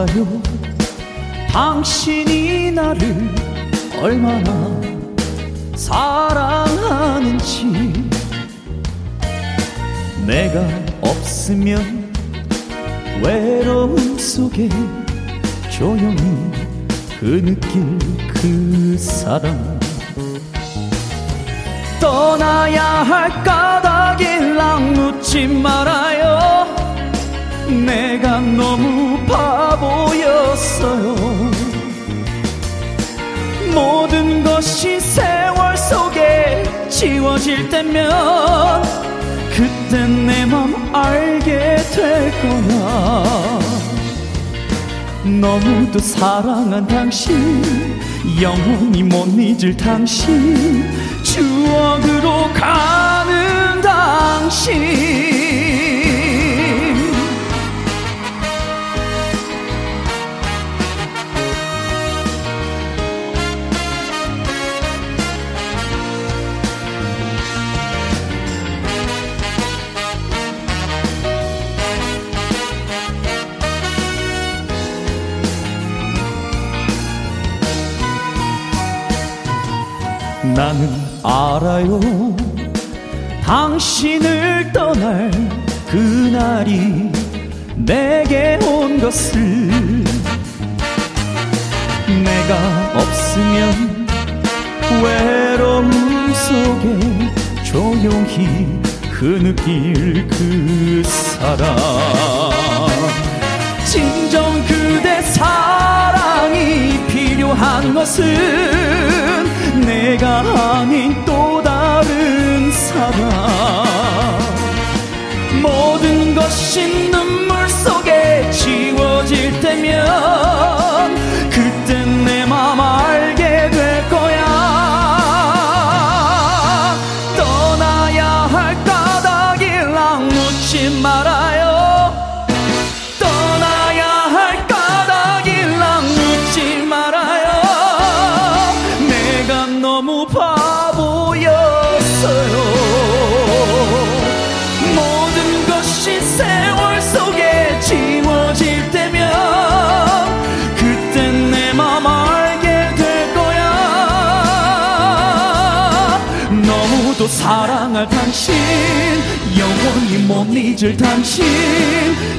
알아요. 당신이 나를 얼마나 사랑하는지. 내가 없으면 외로움 속에 조용히 그 느낄 그 사랑. 떠나야 할 까닭일랑 묻지 말아요 내가 너무 바보였어요. 모든 것이 세월 속에 지워질 때면 그땐 내 맘 알게 될 거야. 너무도 사랑한 당신 영원히 못 잊을 당신 추억으로 가는 당신 나는 알아요. 당신을 떠날 그날이 내게 온 것을 내가 없으면 외로움 속에 조용히 흐느낄 그 사랑. 진정 그대 사랑이 필요한 것은 내가 아닌 또 다른 사람. 모든 것이 눈물 속에 지워질 때면 그땐 내 맘 알게 영원히 못 잊을 당신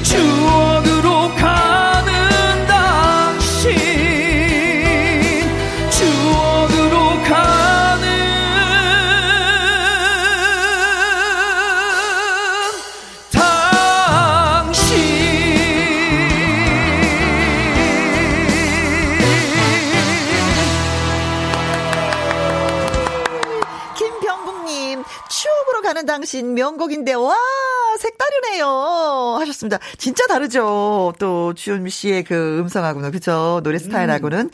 추억으로 가는 당신 추억으로 가는 당신. 김미홍님, 추억으로 가는 당신 명곡인데, 와, 색 다르네요. 하셨습니다. 진짜 다르죠. 또, 주현미 씨의 그 음성하고는, 그죠? 노래 스타일하고는. 음.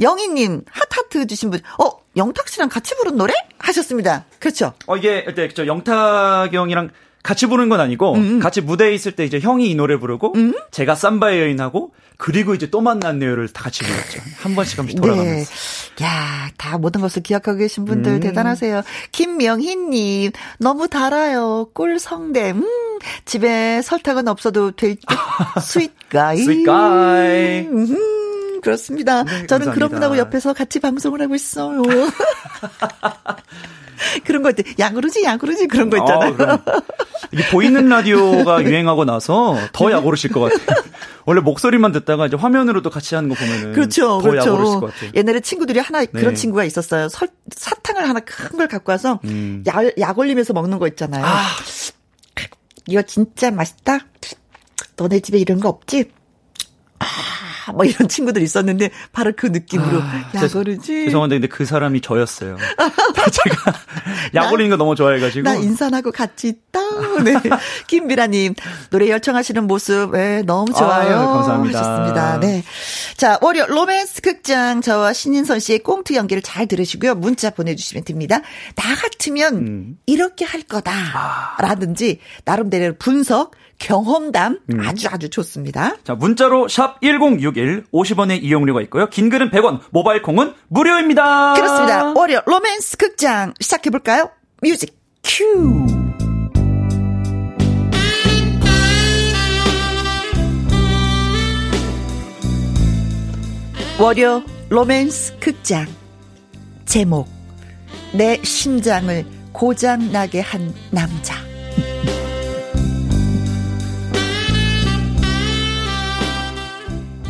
영희님, 핫하트 주신 분, 어, 영탁 씨랑 같이 부른 노래? 하셨습니다. 그렇죠? 어, 이게, 일단, 저 영탁 형이랑 같이 부르는 건 아니고 음. 같이 무대에 있을 때 이제 형이 이 노래 부르고 음. 제가 삼바의 여인하고 그리고 이제 또 만났네요를 다 같이 불렀죠. 한 번씩 한 번씩 돌아가면서. 네. 야, 다 모든 것을 기억하고 계신 분들 음. 대단하세요. 김명희 님 너무 달아요. 꿀 성대. 음, 집에 설탕은 없어도 될 듯. Sweet guy. Sweet guy. 음, 그렇습니다. 네, 저는 그런 분하고 옆에서 같이 방송을 하고 있어요. 그런 거 있대. 약오르지, 약오르지 그런 거 있잖아요. 아, 이게 보이는 라디오가 유행하고 나서 더 약오르실 것 같아요. 원래 목소리만 듣다가 이제 화면으로도 같이 하는 거 보면은 그렇죠, 더 그렇죠. 야구르실 것 같아요. 옛날에 친구들이 하나 네. 그런 친구가 있었어요. 설, 사탕을 하나 큰 걸 갖고 와서 음. 약, 약 올리면서 먹는 거 있잖아요. 아. 이거 진짜 맛있다. 너네 집에 이런 거 없지? 아, 뭐 이런 친구들 있었는데 바로 그 느낌으로 아, 야거르지. 죄송한데 근데 그 사람이 저였어요. 제가 야거리는 거 너무 좋아해가지고. 나 인산하고 같이 있다. 네. 김비라님 노래 열청하시는 모습 네, 너무 좋아요. 아유, 감사합니다. 하셨습니다. 네. 자 월요 로맨스 극장 저와 신인선 씨의 꽁트 연기를 잘 들으시고요. 문자 보내주시면 됩니다. 나 같으면 음. 이렇게 할 거다라든지 나름대로 분석 경험담 음. 아주 아주 좋습니다. 자, 문자로 샵 1061 50원의 이용료가 있고요. 긴 글은 100원, 모바일 콩은 무료입니다. 그렇습니다. 월요 로맨스 극장 시작해 볼까요? 뮤직 큐. 월요 로맨스 극장 제목 내 심장을 고장 나게 한 남자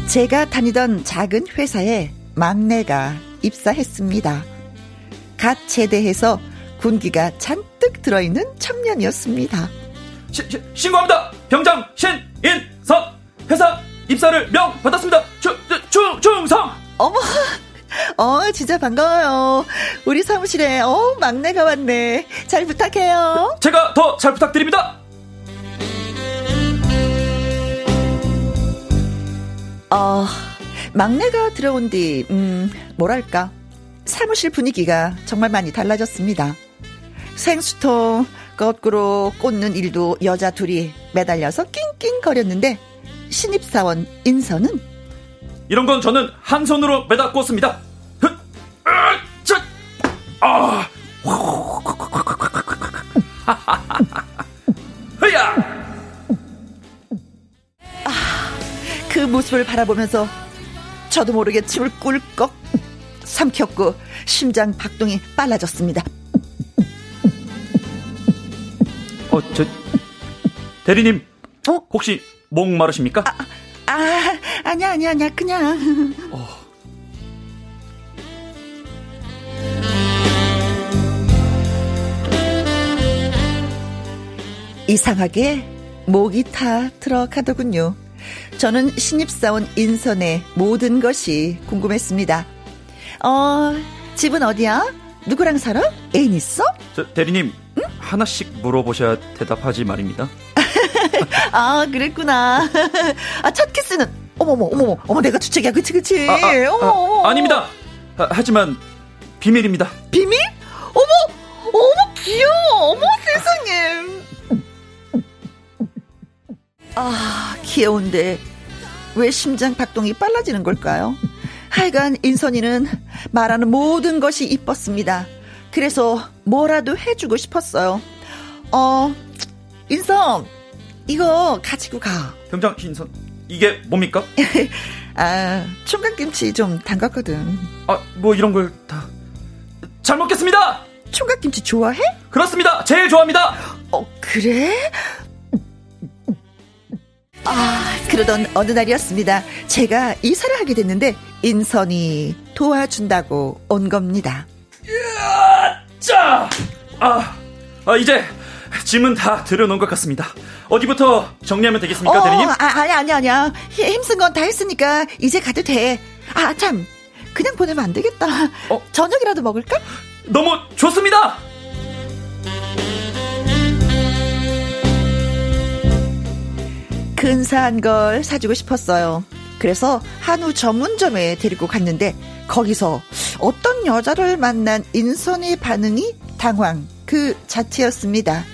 제가 다니던 작은 회사에 막내가 입사했습니다. 갓 제대해서 군기가 잔뜩 들어있는 청년이었습니다. 시, 시, 신고합니다. 병장 신인선 회사 입사를 명 받았습니다. 주, 주, 중성. 어머, 어 진짜 반가워요. 우리 사무실에 어 막내가 왔네. 잘 부탁해요. 제가 더 잘 부탁드립니다. 어, 막내가 들어온 뒤, 음, 뭐랄까. 사무실 분위기가 정말 많이 달라졌습니다. 생수통 거꾸로 꽂는 일도 여자 둘이 매달려서 낑낑거렸는데, 신입사원 인선은? 이런 건 저는 한 손으로 매다 꽂습니다. 모습을 바라보면서 저도 모르게 침을 꿀꺽 삼켰고 심장 박동이 빨라졌습니다. 어, 저 대리님, 어? 혹시 목 마르십니까? 아, 아 아니야, 아니야, 아니야, 그냥. 어. 이상하게 목이 타 들어가더군요. 저는 신입사원 인선의 모든 것이 궁금했습니다. 어, 집은 어디야? 누구랑 살아? 애인 있어? 저, 대리님, 응? 하나씩 물어보셔야 대답하지 말입니다. 아, 그랬구나. 아, 첫 키스는, 어머머, 어머머, 어머, 내가 주책이야. 그치, 그치. 아, 아, 어머, 어머. 아, 아닙니다. 아, 하지만, 비밀입니다. 비밀? 어머, 어머, 귀여워. 어머, 세상에. 아, 귀여운데 왜 심장 박동이 빨라지는 걸까요? 하여간 인선이는 말하는 모든 것이 이뻤습니다. 그래서 뭐라도 해주고 싶었어요. 어, 인선, 이거 가지고 가. 병장 인선, 이게 뭡니까? 아, 총각김치 좀 담갔거든. 아, 뭐 이런 걸 다. 잘 먹겠습니다! 총각김치 좋아해? 그렇습니다! 제일 좋아합니다! 어, 그래? 아, 그러던 어느 날이었습니다. 제가 이사를 하게 됐는데 인선이 도와준다고 온 겁니다. 자, 아, 아 이제 짐은 다 들여놓은 것 같습니다. 어디부터 정리하면 되겠습니까, 어, 대리님? 아, 아니, 아니, 아니야. 힘쓴 건 다 했으니까 이제 가도 돼. 아, 참. 그냥 보내면 안 되겠다. 어? 저녁이라도 먹을까? 너무 좋습니다! 근사한 걸 사주고 싶었어요. 그래서 한우 전문점에 데리고 갔는데 거기서 어떤 여자를 만난 인선의 반응이 당황 그 자체였습니다.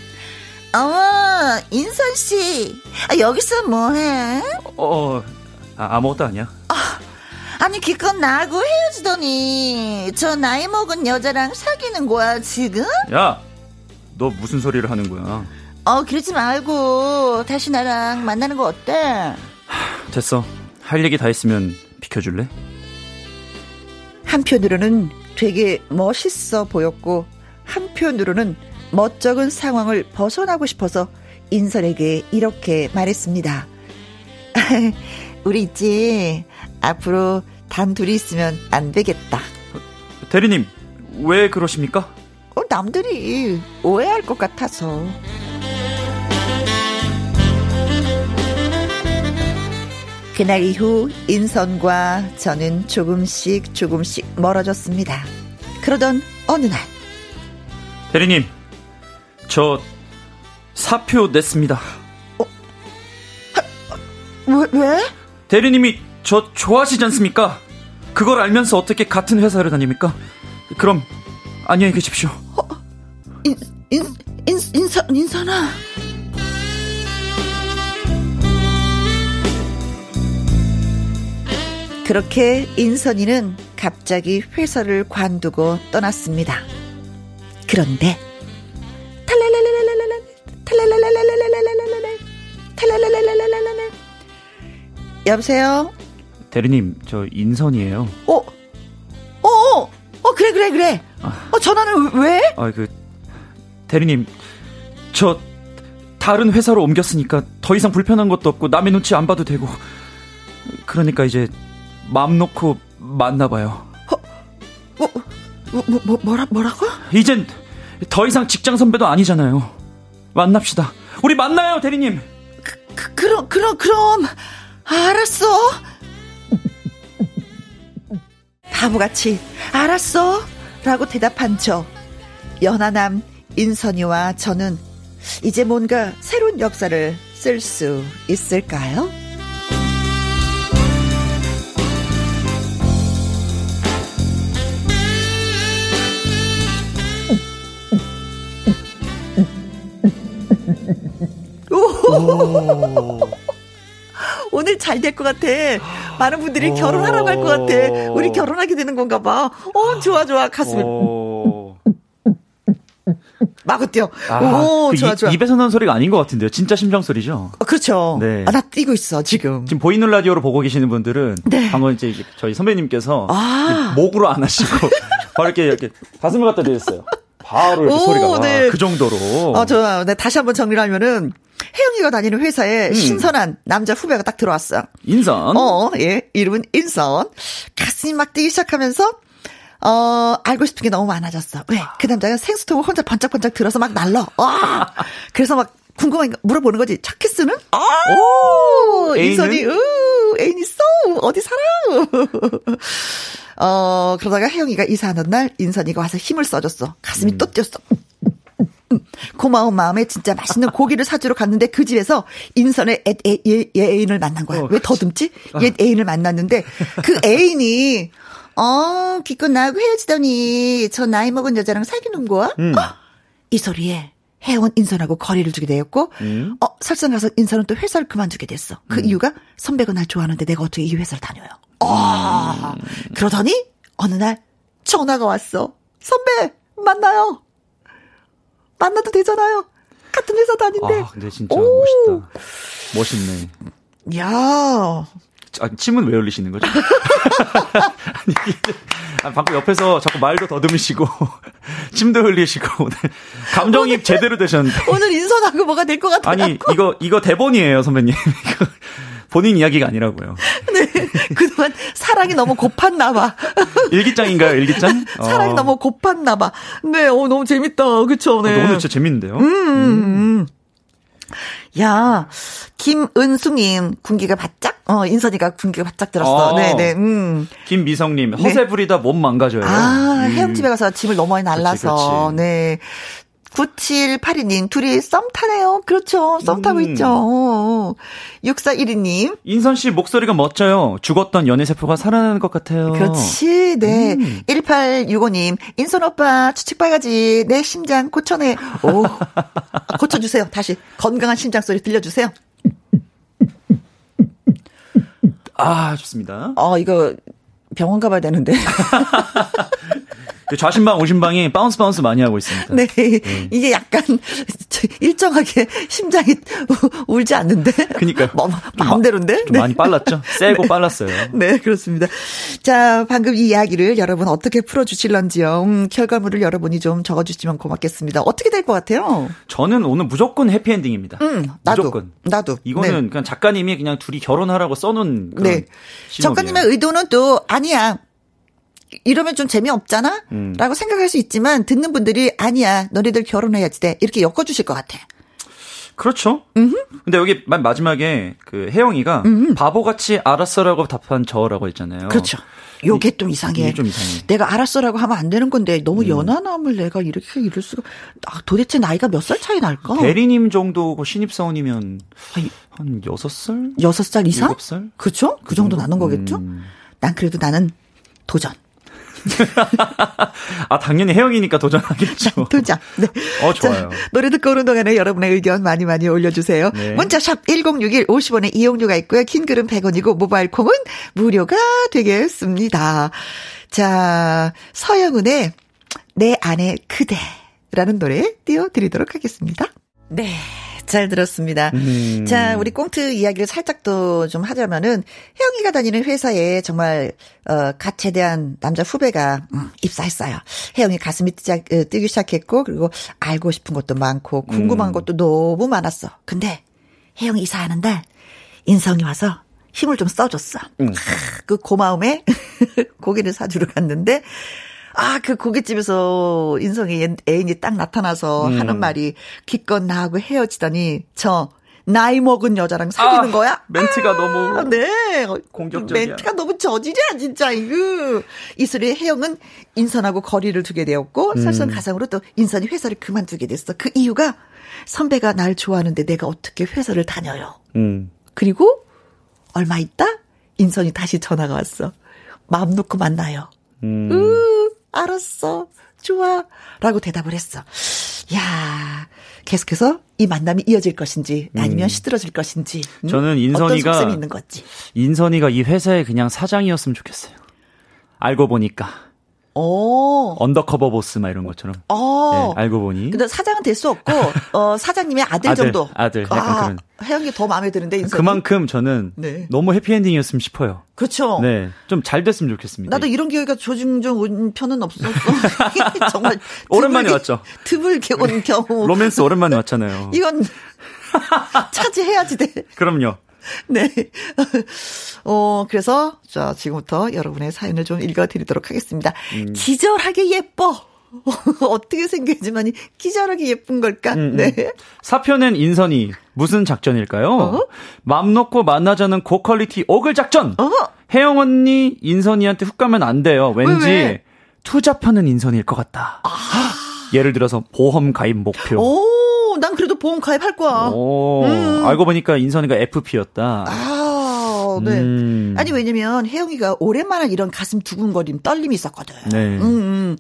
어머, 인선 씨, 아, 여기서 뭐해? 어, 어 아, 아무것도 아니야. 아, 아니 기껏 나하고 헤어지더니 저 나이 먹은 여자랑 사귀는 거야 지금? 야, 너 무슨 소리를 하는 거야? 어, 그러지 말고 다시 나랑 만나는 거 어때? 됐어. 할 얘기 다 했으면 비켜줄래? 한편으로는 되게 멋있어 보였고 한편으로는 멋쩍은 상황을 벗어나고 싶어서 인설에게 이렇게 말했습니다. 우리 있지 앞으로 단 둘이 있으면 안 되겠다. 대리님 왜 그러십니까? 어, 남들이 오해할 것 같아서. 그날 이후 인선과 저는 조금씩 조금씩 멀어졌습니다. 그러던 어느 날 대리님 저 사표 냈습니다. 어? 왜, 왜? 대리님이 저 좋아하시지 않습니까? 그걸 알면서 어떻게 같은 회사를 다닙니까? 그럼 안녕히 계십시오. 어, 인, 인, 인, 인선, 인선아. 그렇게 인선이는 갑자기 회사를 관두고 떠났습니다. 그런데 여보세요? 대리님, 저 인선이에요. 어? 어, 어, 어 그래, 그래, 그래. 어, 전화는 왜? 아, 그, 대리님, 저, 다른 회사로 옮겼으니까 더 이상 불편한 것도 없고 남의 눈치 안 봐도 되고. 그러니까 이제 마음 놓고 만나봐요. 어, 뭐, 뭐, 뭐, 뭐라, 뭐라고? 이젠 더 이상 직장 선배도 아니잖아요. 만납시다. 우리 만나요, 대리님. 그, 그, 그럼, 그럼, 그럼. 알았어. 바보같이, 알았어. 라고 대답한 저. 연하남 인선이와 저는 이제 뭔가 새로운 역사를 쓸 수 있을까요? 오늘 잘 될 것 같아. 많은 분들이 결혼하라고 할 것 같아. 우리 결혼하게 되는 건가 봐. 어, 좋아, 좋아. 가슴이. 마구 뛰어. 아, 오, 그 좋아, 좋아. 입에서 나는 소리가 아닌 것 같은데요. 진짜 심장 소리죠. 어, 그렇죠. 네. 아, 나 뛰고 있어, 지금. 지금 보이는 라디오로 보고 계시는 분들은. 네. 방금 이제 저희 선배님께서. 아. 목으로 안 하시고. 바로 이렇게, 이렇게 가슴을 갖다 대셨어요. 바로 이렇게 오, 소리가 네. 그 정도로. 어, 저, 네, 다시 한번 정리를 하면은 혜영이가 다니는 회사에 음. 신선한 남자 후배가 딱 들어왔어. 인선. 어, 예, 이름은 인선. 가슴이 막 뛰기 시작하면서 어, 알고 싶은 게 너무 많아졌어. 왜? 그 남자가 생수통을 혼자 번쩍번쩍 들어서 막 날러. 와! 그래서 막 궁금한 거 물어보는 거지. 첫 키스는? 아! 오! 인선이, 으, 애인 있어! 어디 살아? 어, 그러다가 혜영이가 이사하는 날 인선이가 와서 힘을 써줬어. 가슴이 음. 또 뛰었어. 고마운 마음에 진짜 맛있는 고기를 사주러 갔는데 그 집에서 인선의 애, 애, 애, 애인을 만난 거야. 어, 왜 더듬지? 아. 옛 애인을 만났는데 그 애인이 어 기껏 나하고 헤어지더니 저 나이 먹은 여자랑 사귀는 거야? 음. 어? 이 소리에 혜원 인선하고 거리를 두게 되었고, 음. 어, 설상 가서 인선은 또 회사를 그만두게 됐어. 그 음. 이유가 선배가 날 좋아하는데 내가 어떻게 이 회사를 다녀요. 아, 그러더니 어느 날 전화가 왔어. 선배 만나요. 만나도 되잖아요. 같은 회사 다닌데. 아, 근데 진짜 오. 멋있다. 멋있네. 야. 아, 침은 왜 흘리시는 거죠? 아니, 방금 옆에서 자꾸 말도 더듬으시고, 침도 흘리시고, 오늘 오늘, 제대로 되셨는데. 오늘 인선하고 뭐가 될 것 같아요. 아니, 이거, 이거 대본이에요, 선배님. 본인 이야기가 아니라고요. 네. 그동안 사랑이 너무 고팠나 봐. 일기장인가요, 일기장? 사랑이 어. 너무 고팠나 봐. 네, 어, 너무 재밌다. 그쵸, 네. 어, 오늘 진짜 재밌는데요? 음. 음. 음. 야, 김은숙님, 군기가 바짝? 어, 인선이가 군기가 바짝 들었어. 아, 네네, 음. 김미성님, 허세 네. 부리다 몸 망가져요. 아, 음. 해영집에 가서 짐을 너무 많이 날라서. 그치, 그치. 네. 9782님, 둘이 썸 타네요. 그렇죠. 썸 타고 음. 있죠. 6412님. 인선 씨 목소리가 멋져요. 죽었던 연애세포가 살아나는 것 같아요. 그렇지, 네. 음. 1865님, 인선 오빠, 추측봐야지. 내 심장 고쳐내. 오. 고쳐주세요. 다시. 건강한 심장 소리 들려주세요. 아, 좋습니다. 어, 이거 병원 가봐야 되는데. 그 좌심방, 우심방이 bounce bounce 많이 하고 있습니다. 네. 네. 이게 약간 일정하게 심장이 울지 않는데. 뭐, 마음대로인데? 네. 많이 빨랐죠? 세고 빨랐어요. 네, 그렇습니다. 자, 방금 이 이야기를 여러분 어떻게 풀어주실런지요. 음, 결과물을 여러분이 좀 적어주시면 고맙겠습니다. 어떻게 될 것 같아요? 저는 오늘 무조건 해피엔딩입니다. 음, 나도. 무조건. 나도. 이거는 네. 그냥 작가님이 그냥 둘이 결혼하라고 써놓은 그런 네. 작가님의 의도는 또 아니야. 이러면 좀 재미없잖아? 음. 라고 생각할 수 있지만 듣는 분들이 아니야. 너네들 결혼해야지 돼. 이렇게 엮어주실 것 같아. 그렇죠. 음흠. 근데 여기 마지막에 그 혜영이가 음흠. 바보같이 알았어라고 답한 저라고 했잖아요. 그렇죠. 요게 좀 이상해. 좀 이상해. 내가 알았어라고 하면 안 되는 건데 너무 음. 연하남을 내가 이렇게 이럴 수가. 아, 도대체 나이가 몇 살 차이 날까? 대리님 정도 신입사원이면 한 6살? 6살 이상? 7살? 그쵸? 그 정도 나는 거겠죠? 음. 난 그래도 나는 도전. 아, 당연히 혜영이니까 도전하겠죠. 도전. 네. 어, 좋아요. 자, 노래 듣고 오는 동안에 여러분의 의견 많이 많이 올려주세요. 네. 문자샵 1061 50원의 이용료가 있고요. 긴 글은 100원이고 모바일 콩은 무료가 되겠습니다. 자, 서영은의 내 안에 그대라는 노래 띄워드리도록 하겠습니다. 네. 잘 들었습니다. 음. 자, 우리 꽁트 이야기를 살짝 더좀 하자면은 혜영이가 다니는 회사에 정말 어갓 제대한 남자 후배가 음, 입사했어요. 혜영이 가슴이 뜨자, 어, 뜨기 시작했고 그리고 알고 싶은 것도 많고 궁금한 음. 것도 너무 많았어. 근데 혜영이 이사하는데 인성이 와서 힘을 좀 써줬어. 음. 그 고마움에 고기를 사주러 갔는데 아, 그 고깃집에서 인성의 애인이 딱 나타나서 음. 하는 말이 기껏 나하고 헤어지더니 저 나이 먹은 여자랑 사귀는 아, 거야? 멘트가 아, 너무 네. 공격적이야. 멘트가 너무 저질이야 진짜 이거. 이슬의 혜영은 인선하고 거리를 두게 되었고 음. 설선가상으로 또 인선이 회사를 그만두게 됐어. 그 이유가 선배가 날 좋아하는데 내가 어떻게 회사를 다녀요. 음. 그리고 얼마 있다 인선이 다시 전화가 왔어. 마음 놓고 만나요. 음. 으, 알았어. 좋아. 라고 대답을 했어. 야 계속해서 이 만남이 이어질 것인지 아니면 음. 시들어질 것인지. 음? 저는 인선이가 있는 건지. 인선이가 이 회사의 그냥 사장이었으면 좋겠어요. 알고 보니까. 오. Undercover boss 막 이런 것처럼. 어. 네, 알고 보니. 근데 사장은 될 수 없고 어 사장님의 아들, 아들 정도. 아들. 약간 아, 그런. 혜영이 더 마음에 드는데 인선이. 그만큼 저는 네. 너무 해피엔딩이었으면 싶어요. 그렇죠. 네. 좀 잘 됐으면 좋겠습니다. 나도 이런 기회가 종종 온 편은 없었어. 정말 오랜만에 왔죠. 드물게 온 경우. 로맨스 오랜만에 왔잖아요. 이건 차지해야지 돼. 그럼요. 네. 어, 그래서, 자, 지금부터 여러분의 사연을 좀 읽어드리도록 하겠습니다. 음. 기절하게 예뻐! 어떻게 생겼지만 기절하게 예쁜 걸까? 음, 음. 네. 사표는 인선이 무슨 작전일까요? 어? 맘 놓고 만나자는 고퀄리티 오글 작전. 어? 혜영 언니 인선이한테 훅 가면 안 돼요. 왠지 왜, 왜? 투잡하는 인선일 것 같다. 아. 예를 들어서 보험 가입 목표. 오, 보험 가입할 거야. 오, 음. 알고 보니까 인선이가 FP였다. 아, 네. 음. 아니 왜냐면 혜영이가 오랜만에 이런 가슴 두근거림, 떨림이 있었거든. 네. 음, 음.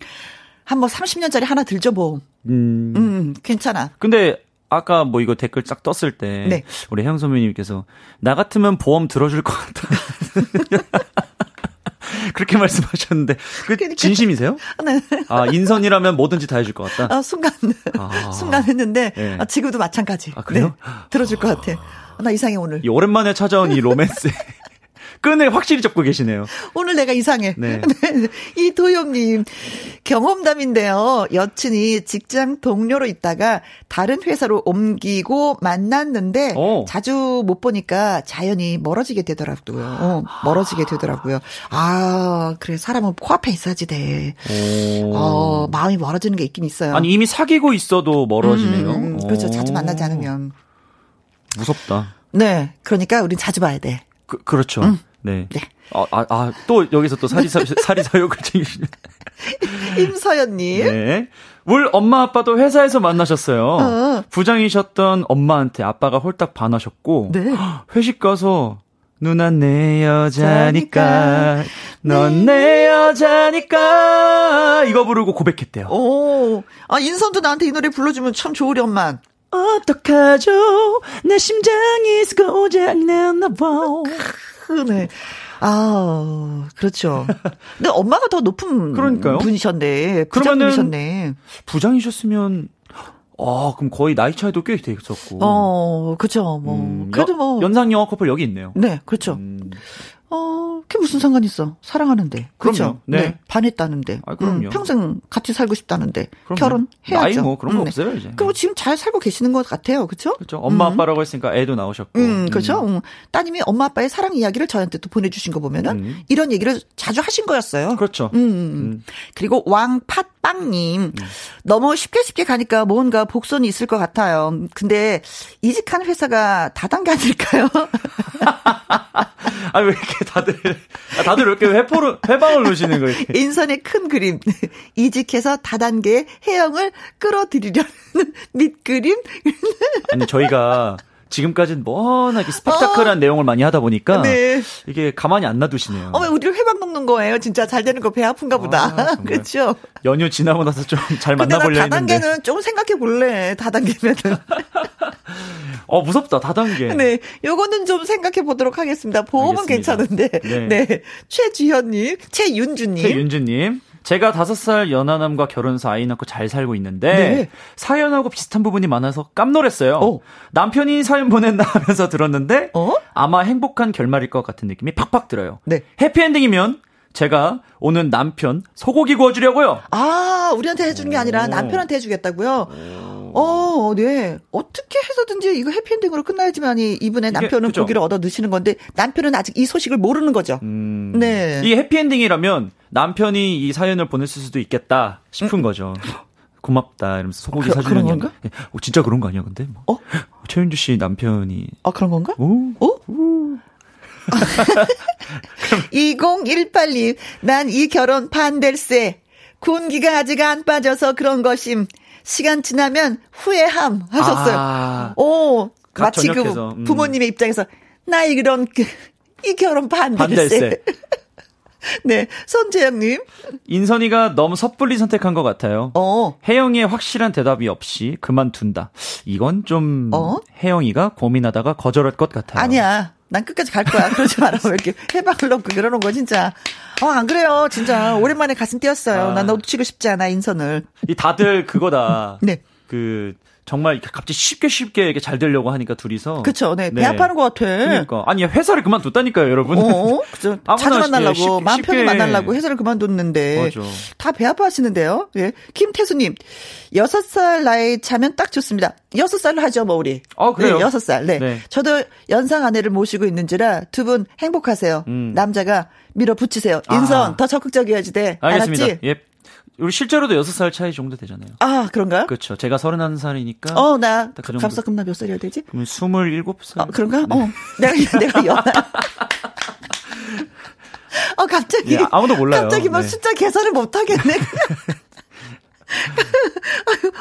한뭐 30년짜리 하나 들죠, 뭐. 음. 음, 괜찮아. 근데 아까 뭐 이거 댓글 쫙 떴을 때 네. 우리 혜영 선배님께서 나 같으면 보험 들어줄 것 같다. 그렇게 말씀하셨는데 그 그러니까. 진심이세요? 네. 아 인선이라면 뭐든지 다 해줄 것 같다. 아 순간 아. 순간 했는데 네. 아, 지금도 마찬가지. 아 그래요? 네. 들어줄 것 같아. 나 이상해 오늘. 이 오랜만에 찾아온 이 로맨스. 끈을 확실히 잡고 계시네요. 오늘 내가 이상해. 네. 네. 이도엽님, 경험담인데요. 여친이 직장 동료로 있다가 다른 회사로 옮기고 만났는데 오. 어. 자주 못 보니까 자연히 멀어지게 되더라고요. 어, 멀어지게 되더라고요. 아, 그래. 사람은 코앞에 있어야지 돼. 어, 마음이 멀어지는 게 있긴 있어요. 아니, 이미 사귀고 있어도 멀어지네요. 음, 음, 음. 그렇죠. 자주 만나지 않으면. 무섭다. 네. 그러니까 우린 자주 봐야 돼. 그, 그렇죠. 음. 네. 네. 아, 아, 아, 또 여기서 또 사리사, 사리사욕을 챙기시네. 임서연님. 네. 울 엄마 아빠도 회사에서 만나셨어요. 어. 부장이셨던 엄마한테 아빠가 홀딱 반하셨고 네. 회식 가서 누나 내 여자니까 넌내 네. 여자니까 이거 부르고 고백했대요. 오, 아 인선도 나한테 이 노래 불러주면 참 좋으련만. 어떡하죠? 내 심장이 고장났나 봐. 네. 아, 그렇죠. 근데 엄마가 더 높은 그러니까요. 분이셨네. 부장님이셨네. 부장이셨으면 아, 그럼 거의 나이 차이도 꽤 됐었고. 어, 그죠. 뭐. 음, 그래도 뭐. 연상 영화 커플 여기 있네요. 네, 그렇죠. 음. 어, 그게 무슨 상관 있어? 사랑하는데. 그렇죠. 네. 네. 반했다는데. 아, 그럼요. 음, 평생 같이 살고 싶다는데. 그럼요. 결혼해야죠. 나이 뭐 그런 거 음, 네. 없어요, 이제. 그리고 지금 잘 살고 계시는 것 같아요. 그렇죠? 그렇죠. 엄마 음. 아빠라고 했으니까 애도 나오셨고. 음, 그렇죠. 음. 따님이 엄마 아빠의 사랑 이야기를 저한테 또 보내 주신 거 보면은 음. 이런 얘기를 자주 하신 거였어요. 그렇죠. 음. 그리고 왕팥 빵 님. 너무 쉽게 쉽게 가니까 뭔가 복선이 있을 것 같아요. 근데 이직한 회사가 다단계 아닐까요? 아니 왜 이렇게 다들 아, 다들 이렇게 회포를 회방을 놓으시는 거예요? 인선의 큰 그림 이직해서 다단계 해영을 끌어들이려는 밑그림. 아니 저희가 지금까지는 워낙 스펙타클한 어. 내용을 많이 하다 보니까 네. 이게 가만히 안 놔두시네요. 어머 우리를 회방 먹는 거예요. 진짜 잘 되는 거 배 아픈가 보다. 아, 그렇죠. 연휴 지나고 나서 좀 잘 만나보려 했는데. 다단계는 좀 생각해 볼래. 다단계면은. 어 무섭다 다단계. 네, 요거는 좀 생각해 보도록 하겠습니다. 보험은 괜찮은데. 네. 네. 최주현님, 최윤주님. 최윤주님. 제가 다섯 살 연하남과 결혼해서 아이 낳고 잘 살고 있는데 네. 사연하고 비슷한 부분이 많아서 깜놀했어요. 어. 남편이 사연 보냈나 하면서 들었는데 어? 아마 행복한 결말일 것 같은 느낌이 팍팍 들어요. 네. 해피엔딩이면 제가 오늘 남편 소고기 구워주려고요. 아, 우리한테 해주는 게 아니라 남편한테 해주겠다고요? 어, 네. 어떻게 해서든지 이거 해피엔딩으로 끝나야지만 이 이분의 남편은 그죠? 고기를 얻어 드시는 건데 남편은 아직 이 소식을 모르는 거죠. 음, 네. 이 해피엔딩이라면 남편이 이 사연을 보냈을 수도 있겠다 싶은 음. 거죠. 고맙다 이러면서 소고기 그, 사주는 건가? 어, 진짜 그런 거 아니야 근데? 뭐. 어? 최윤주 씨 남편이 아 그런 건가? 오? 어? 오. 2018님, 난 이 결혼 반댈세. 군기가 아직 안 빠져서 그런 것임. 시간 지나면 후회함 하셨어요. 아, 오, 마치 그 음. 부모님의 입장에서 나 이런 그, 이 결혼 반댈세. 반댈세. 네, 손재영님. 인선이가 너무 섣불리 선택한 것 같아요. 어. 혜영이의 확실한 대답이 없이 그만둔다. 이건 좀 어? 혜영이가 고민하다가 거절할 것 같아요. 아니야. 난 끝까지 갈 거야. 그러지 마라. 왜 이렇게 해방을 놓고 그러는 거 진짜. 어, 안 그래요. 진짜. 오랜만에 가슴 뛰었어요. 아. 난 놓치고 싶지 않아, 인선을. 이 다들 그거다. 네. 그, 정말 갑자기 쉽게 쉽게 이렇게 잘 되려고 하니까 둘이서. 그쵸. 네. 네. 배 아파하는 것 같아. 그러니까. 아니, 회사를 그만뒀다니까요, 여러분. 어, 그죠. 자주 만나려고, 마음 편히 만나려고 회사를 그만뒀는데. 맞아. 다배 아파하시는데요. 예. 김태수님, 여섯 살 나이 차면 딱 좋습니다. 여섯 살로 하죠, 뭐, 우리. 어, 그래요? 네, 여섯 살. 네. 네. 저도 연상 아내를 모시고 있는지라 두 분 행복하세요. 음. 남자가 밀어붙이세요. 인선, 아. 더 적극적이어야지 돼. 알겠습니다. 알았지? 예. 우리 실제로도 6살 차이 정도 되잖아요. 아, 그런가요? 그렇죠. 제가 31살이니까. 어, 나 그 갑사금 나몇 살이어야 되지? 그러면 27살. 아, 그런가? 네. 어. 내가 내가 연 어, 갑자기 예, 아무도 몰라요. 갑자기 막 네. 숫자 계산을 못 하겠네.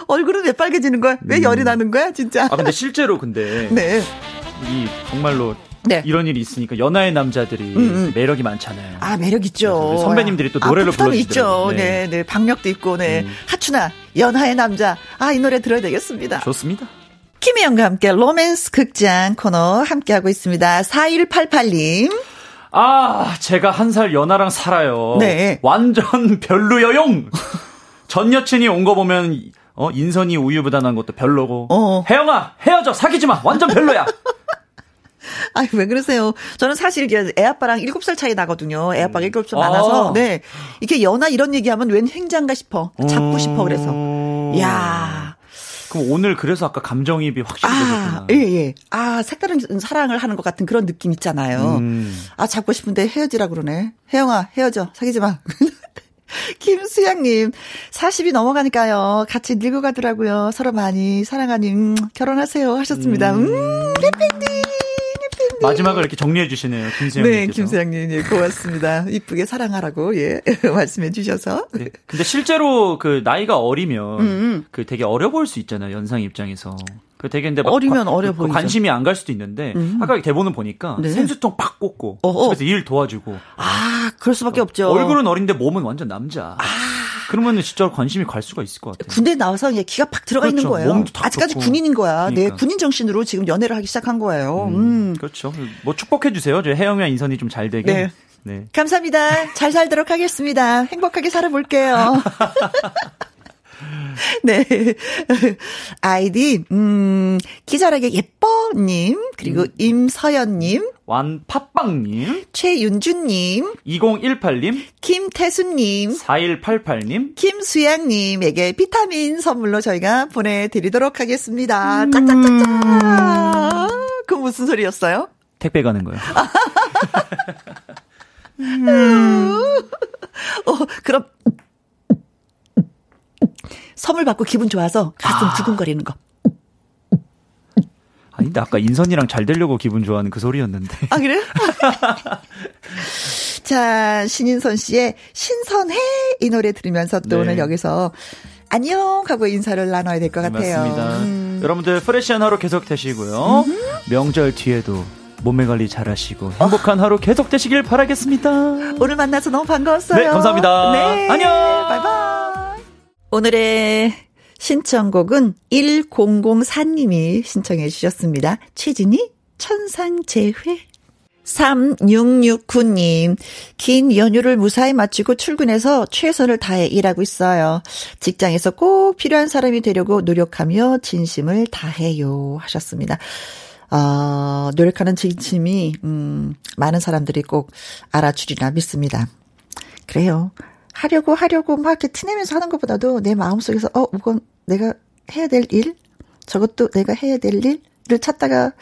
얼굴은 왜 빨개지는 거야? 왜 음. 열이 나는 거야, 진짜? 아, 근데 실제로 근데 네. 이 정말로 네. 이런 일이 있으니까 연하의 남자들이 음, 음. 매력이 많잖아요. 아 매력 있죠. 선배님들이 또 노래를 불러주죠. 있죠. 네. 네, 네, 박력도 있고, 네, 음. 하춘아 연하의 남자. 아 이 노래 들어야 되겠습니다. 좋습니다. 김혜영과 함께 로맨스 극장 코너 함께하고 있습니다. 4188님. 아, 제가 한 살 연하랑 살아요. 네. 완전 별로여용. 전 여친이 온 거 보면 어 인선이 우유부단한 것도 별로고. 어. 혜영아 헤어져 사귀지 마 완전 별로야. 아니, 왜 그러세요? 저는 사실 애 아빠랑 7살 차이 나거든요. 애 아빠가 7살 많아서. 아. 네. 이렇게 연하 이런 얘기하면 웬 행장가 싶어. 잡고 싶어 그래서. 음. 야 그럼 오늘 그래서 아까 감정입이 확실히 아, 되셨구나. 예, 예. 아, 색다른 사랑을 하는 것 같은 그런 느낌 있잖아요. 음. 아, 잡고 싶은데 헤어지라 그러네. 혜영아, 헤어져. 사귀지 마. 김수양님, 40이 넘어가니까요. 같이 늙어 가더라고요. 서로 많이 사랑하니, 음, 결혼하세요. 하셨습니다. 음, 음 팬디. 마지막을 이렇게 정리해 주시네요. 김수영 네, 김수영님. 예, 고맙습니다. 이쁘게 사랑하라고, 예, 말씀해 주셔서. 네. 근데 실제로 그 나이가 어리면 음, 음. 그 되게 어려 보일 수 있잖아요. 연상 입장에서. 그 되게 근데 어리면 어려 그 보이죠. 관심이 안 갈 수도 있는데 음. 아까 대본을 보니까 네. 생수통 팍 꽂고 어어. 집에서 일 도와주고 아 그럴 수밖에 어, 없죠. 얼굴은 어린데 몸은 완전 남자. 아. 그러면은 진짜 관심이 갈 수가 있을 것 같아요. 군대 나와서 이제 기가 팍 들어가 그렇죠. 있는 거예요. 아직까지 좋고. 군인인 거야. 네, 그러니까. 네, 군인 정신으로 지금 연애를 하기 시작한 거예요. 음, 음. 그렇죠. 뭐 축복해 주세요. 저 혜영이와 인선이 좀 잘 되게. 네. 네. 감사합니다. 잘 살도록 하겠습니다. 행복하게 살아볼게요. 네. 아이디, 음, 기자라게 예뻐님, 그리고 음. 임서연님, 완팟빵님, 최윤주님, 2018님, 김태수님, 4188님, 김수양님에게 비타민 선물로 저희가 보내드리도록 하겠습니다. 음. 짝짝짝짝! 그 무슨 소리였어요? 택배 가는 거요. 음. 어, 그럼 선물 받고 기분 좋아서 가슴 아. 두근거리는 거. 아니, 근데 아까 인선이랑 잘 되려고 기분 좋아하는 그 소리였는데. 아, 그래? 자, 신인선 씨의 신선해 이 노래 들으면서 또 네. 오늘 여기서 안녕 하고 인사를 나눠야 될 것 같아요. 맞습니다. 음. 여러분들 프레시한 하루 계속 되시고요. 음. 명절 뒤에도 몸매 관리 잘 하시고 행복한 어. 하루 계속 되시길 바라겠습니다. 오늘 만나서 너무 반가웠어요. 네, 감사합니다. 네. 안녕. 바이바이. 오늘의 신청곡은 1004님이 신청해 주셨습니다. 최진희 천상재회 3669님, 긴 연휴를 무사히 마치고 출근해서 최선을 다해 일하고 있어요. 직장에서 꼭 필요한 사람이 되려고 노력하며 진심을 다해요. 하셨습니다. 어, 노력하는 진심이, 음, 많은 사람들이 꼭 알아주리라 믿습니다. 그래요. 하려고 하려고 막 이렇게 티내면서 하는 것보다도 내 마음속에서 어 이건 내가 해야 될 일, 저것도 내가 해야 될 일을 찾다가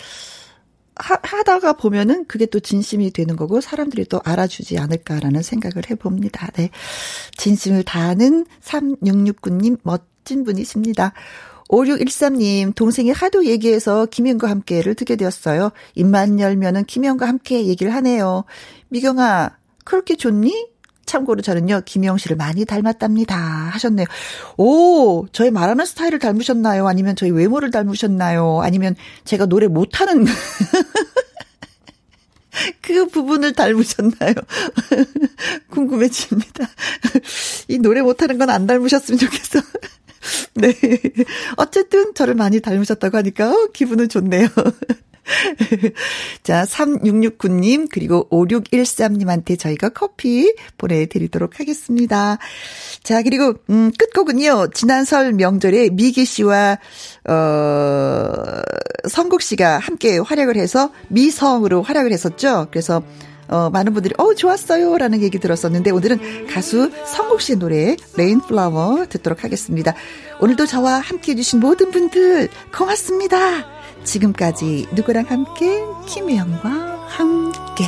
하, 하다가 보면은 그게 또 진심이 되는 거고 사람들이 또 알아주지 않을까라는 생각을 해봅니다. 네. 진심을 다하는 3669님 멋진 분이십니다. 5613님, 동생이 하도 얘기해서 김현과 함께를 듣게 되었어요. 입만 열면은 김현과 함께 얘기를 하네요. 미경아, 그렇게 좋니? 참고로 저는요, 김영 씨를 많이 닮았답니다. 하셨네요. 오, 저희 말하는 스타일을 닮으셨나요? 아니면 저희 외모를 닮으셨나요? 아니면 제가 노래 못하는 그 부분을 닮으셨나요? 궁금해집니다. 이 노래 못하는 건 안 닮으셨으면 좋겠어. 네. 어쨌든 저를 많이 닮으셨다고 하니까 어, 기분은 좋네요. 자, 3669님, 그리고 5613님한테 저희가 커피 보내드리도록 하겠습니다. 자, 그리고, 음, 끝곡은요, 지난 설 명절에 미기 씨와, 어, 성국 씨가 함께 활약을 해서 미성으로 활약을 했었죠. 그래서, 어, 많은 분들이, 어, 좋았어요. 라는 얘기 들었었는데, 오늘은 가수 성국 씨의 노래, 레인플라워 듣도록 하겠습니다. 오늘도 저와 함께 해주신 모든 분들, 고맙습니다. 지금까지 누구랑 함께? 김혜영과 함께.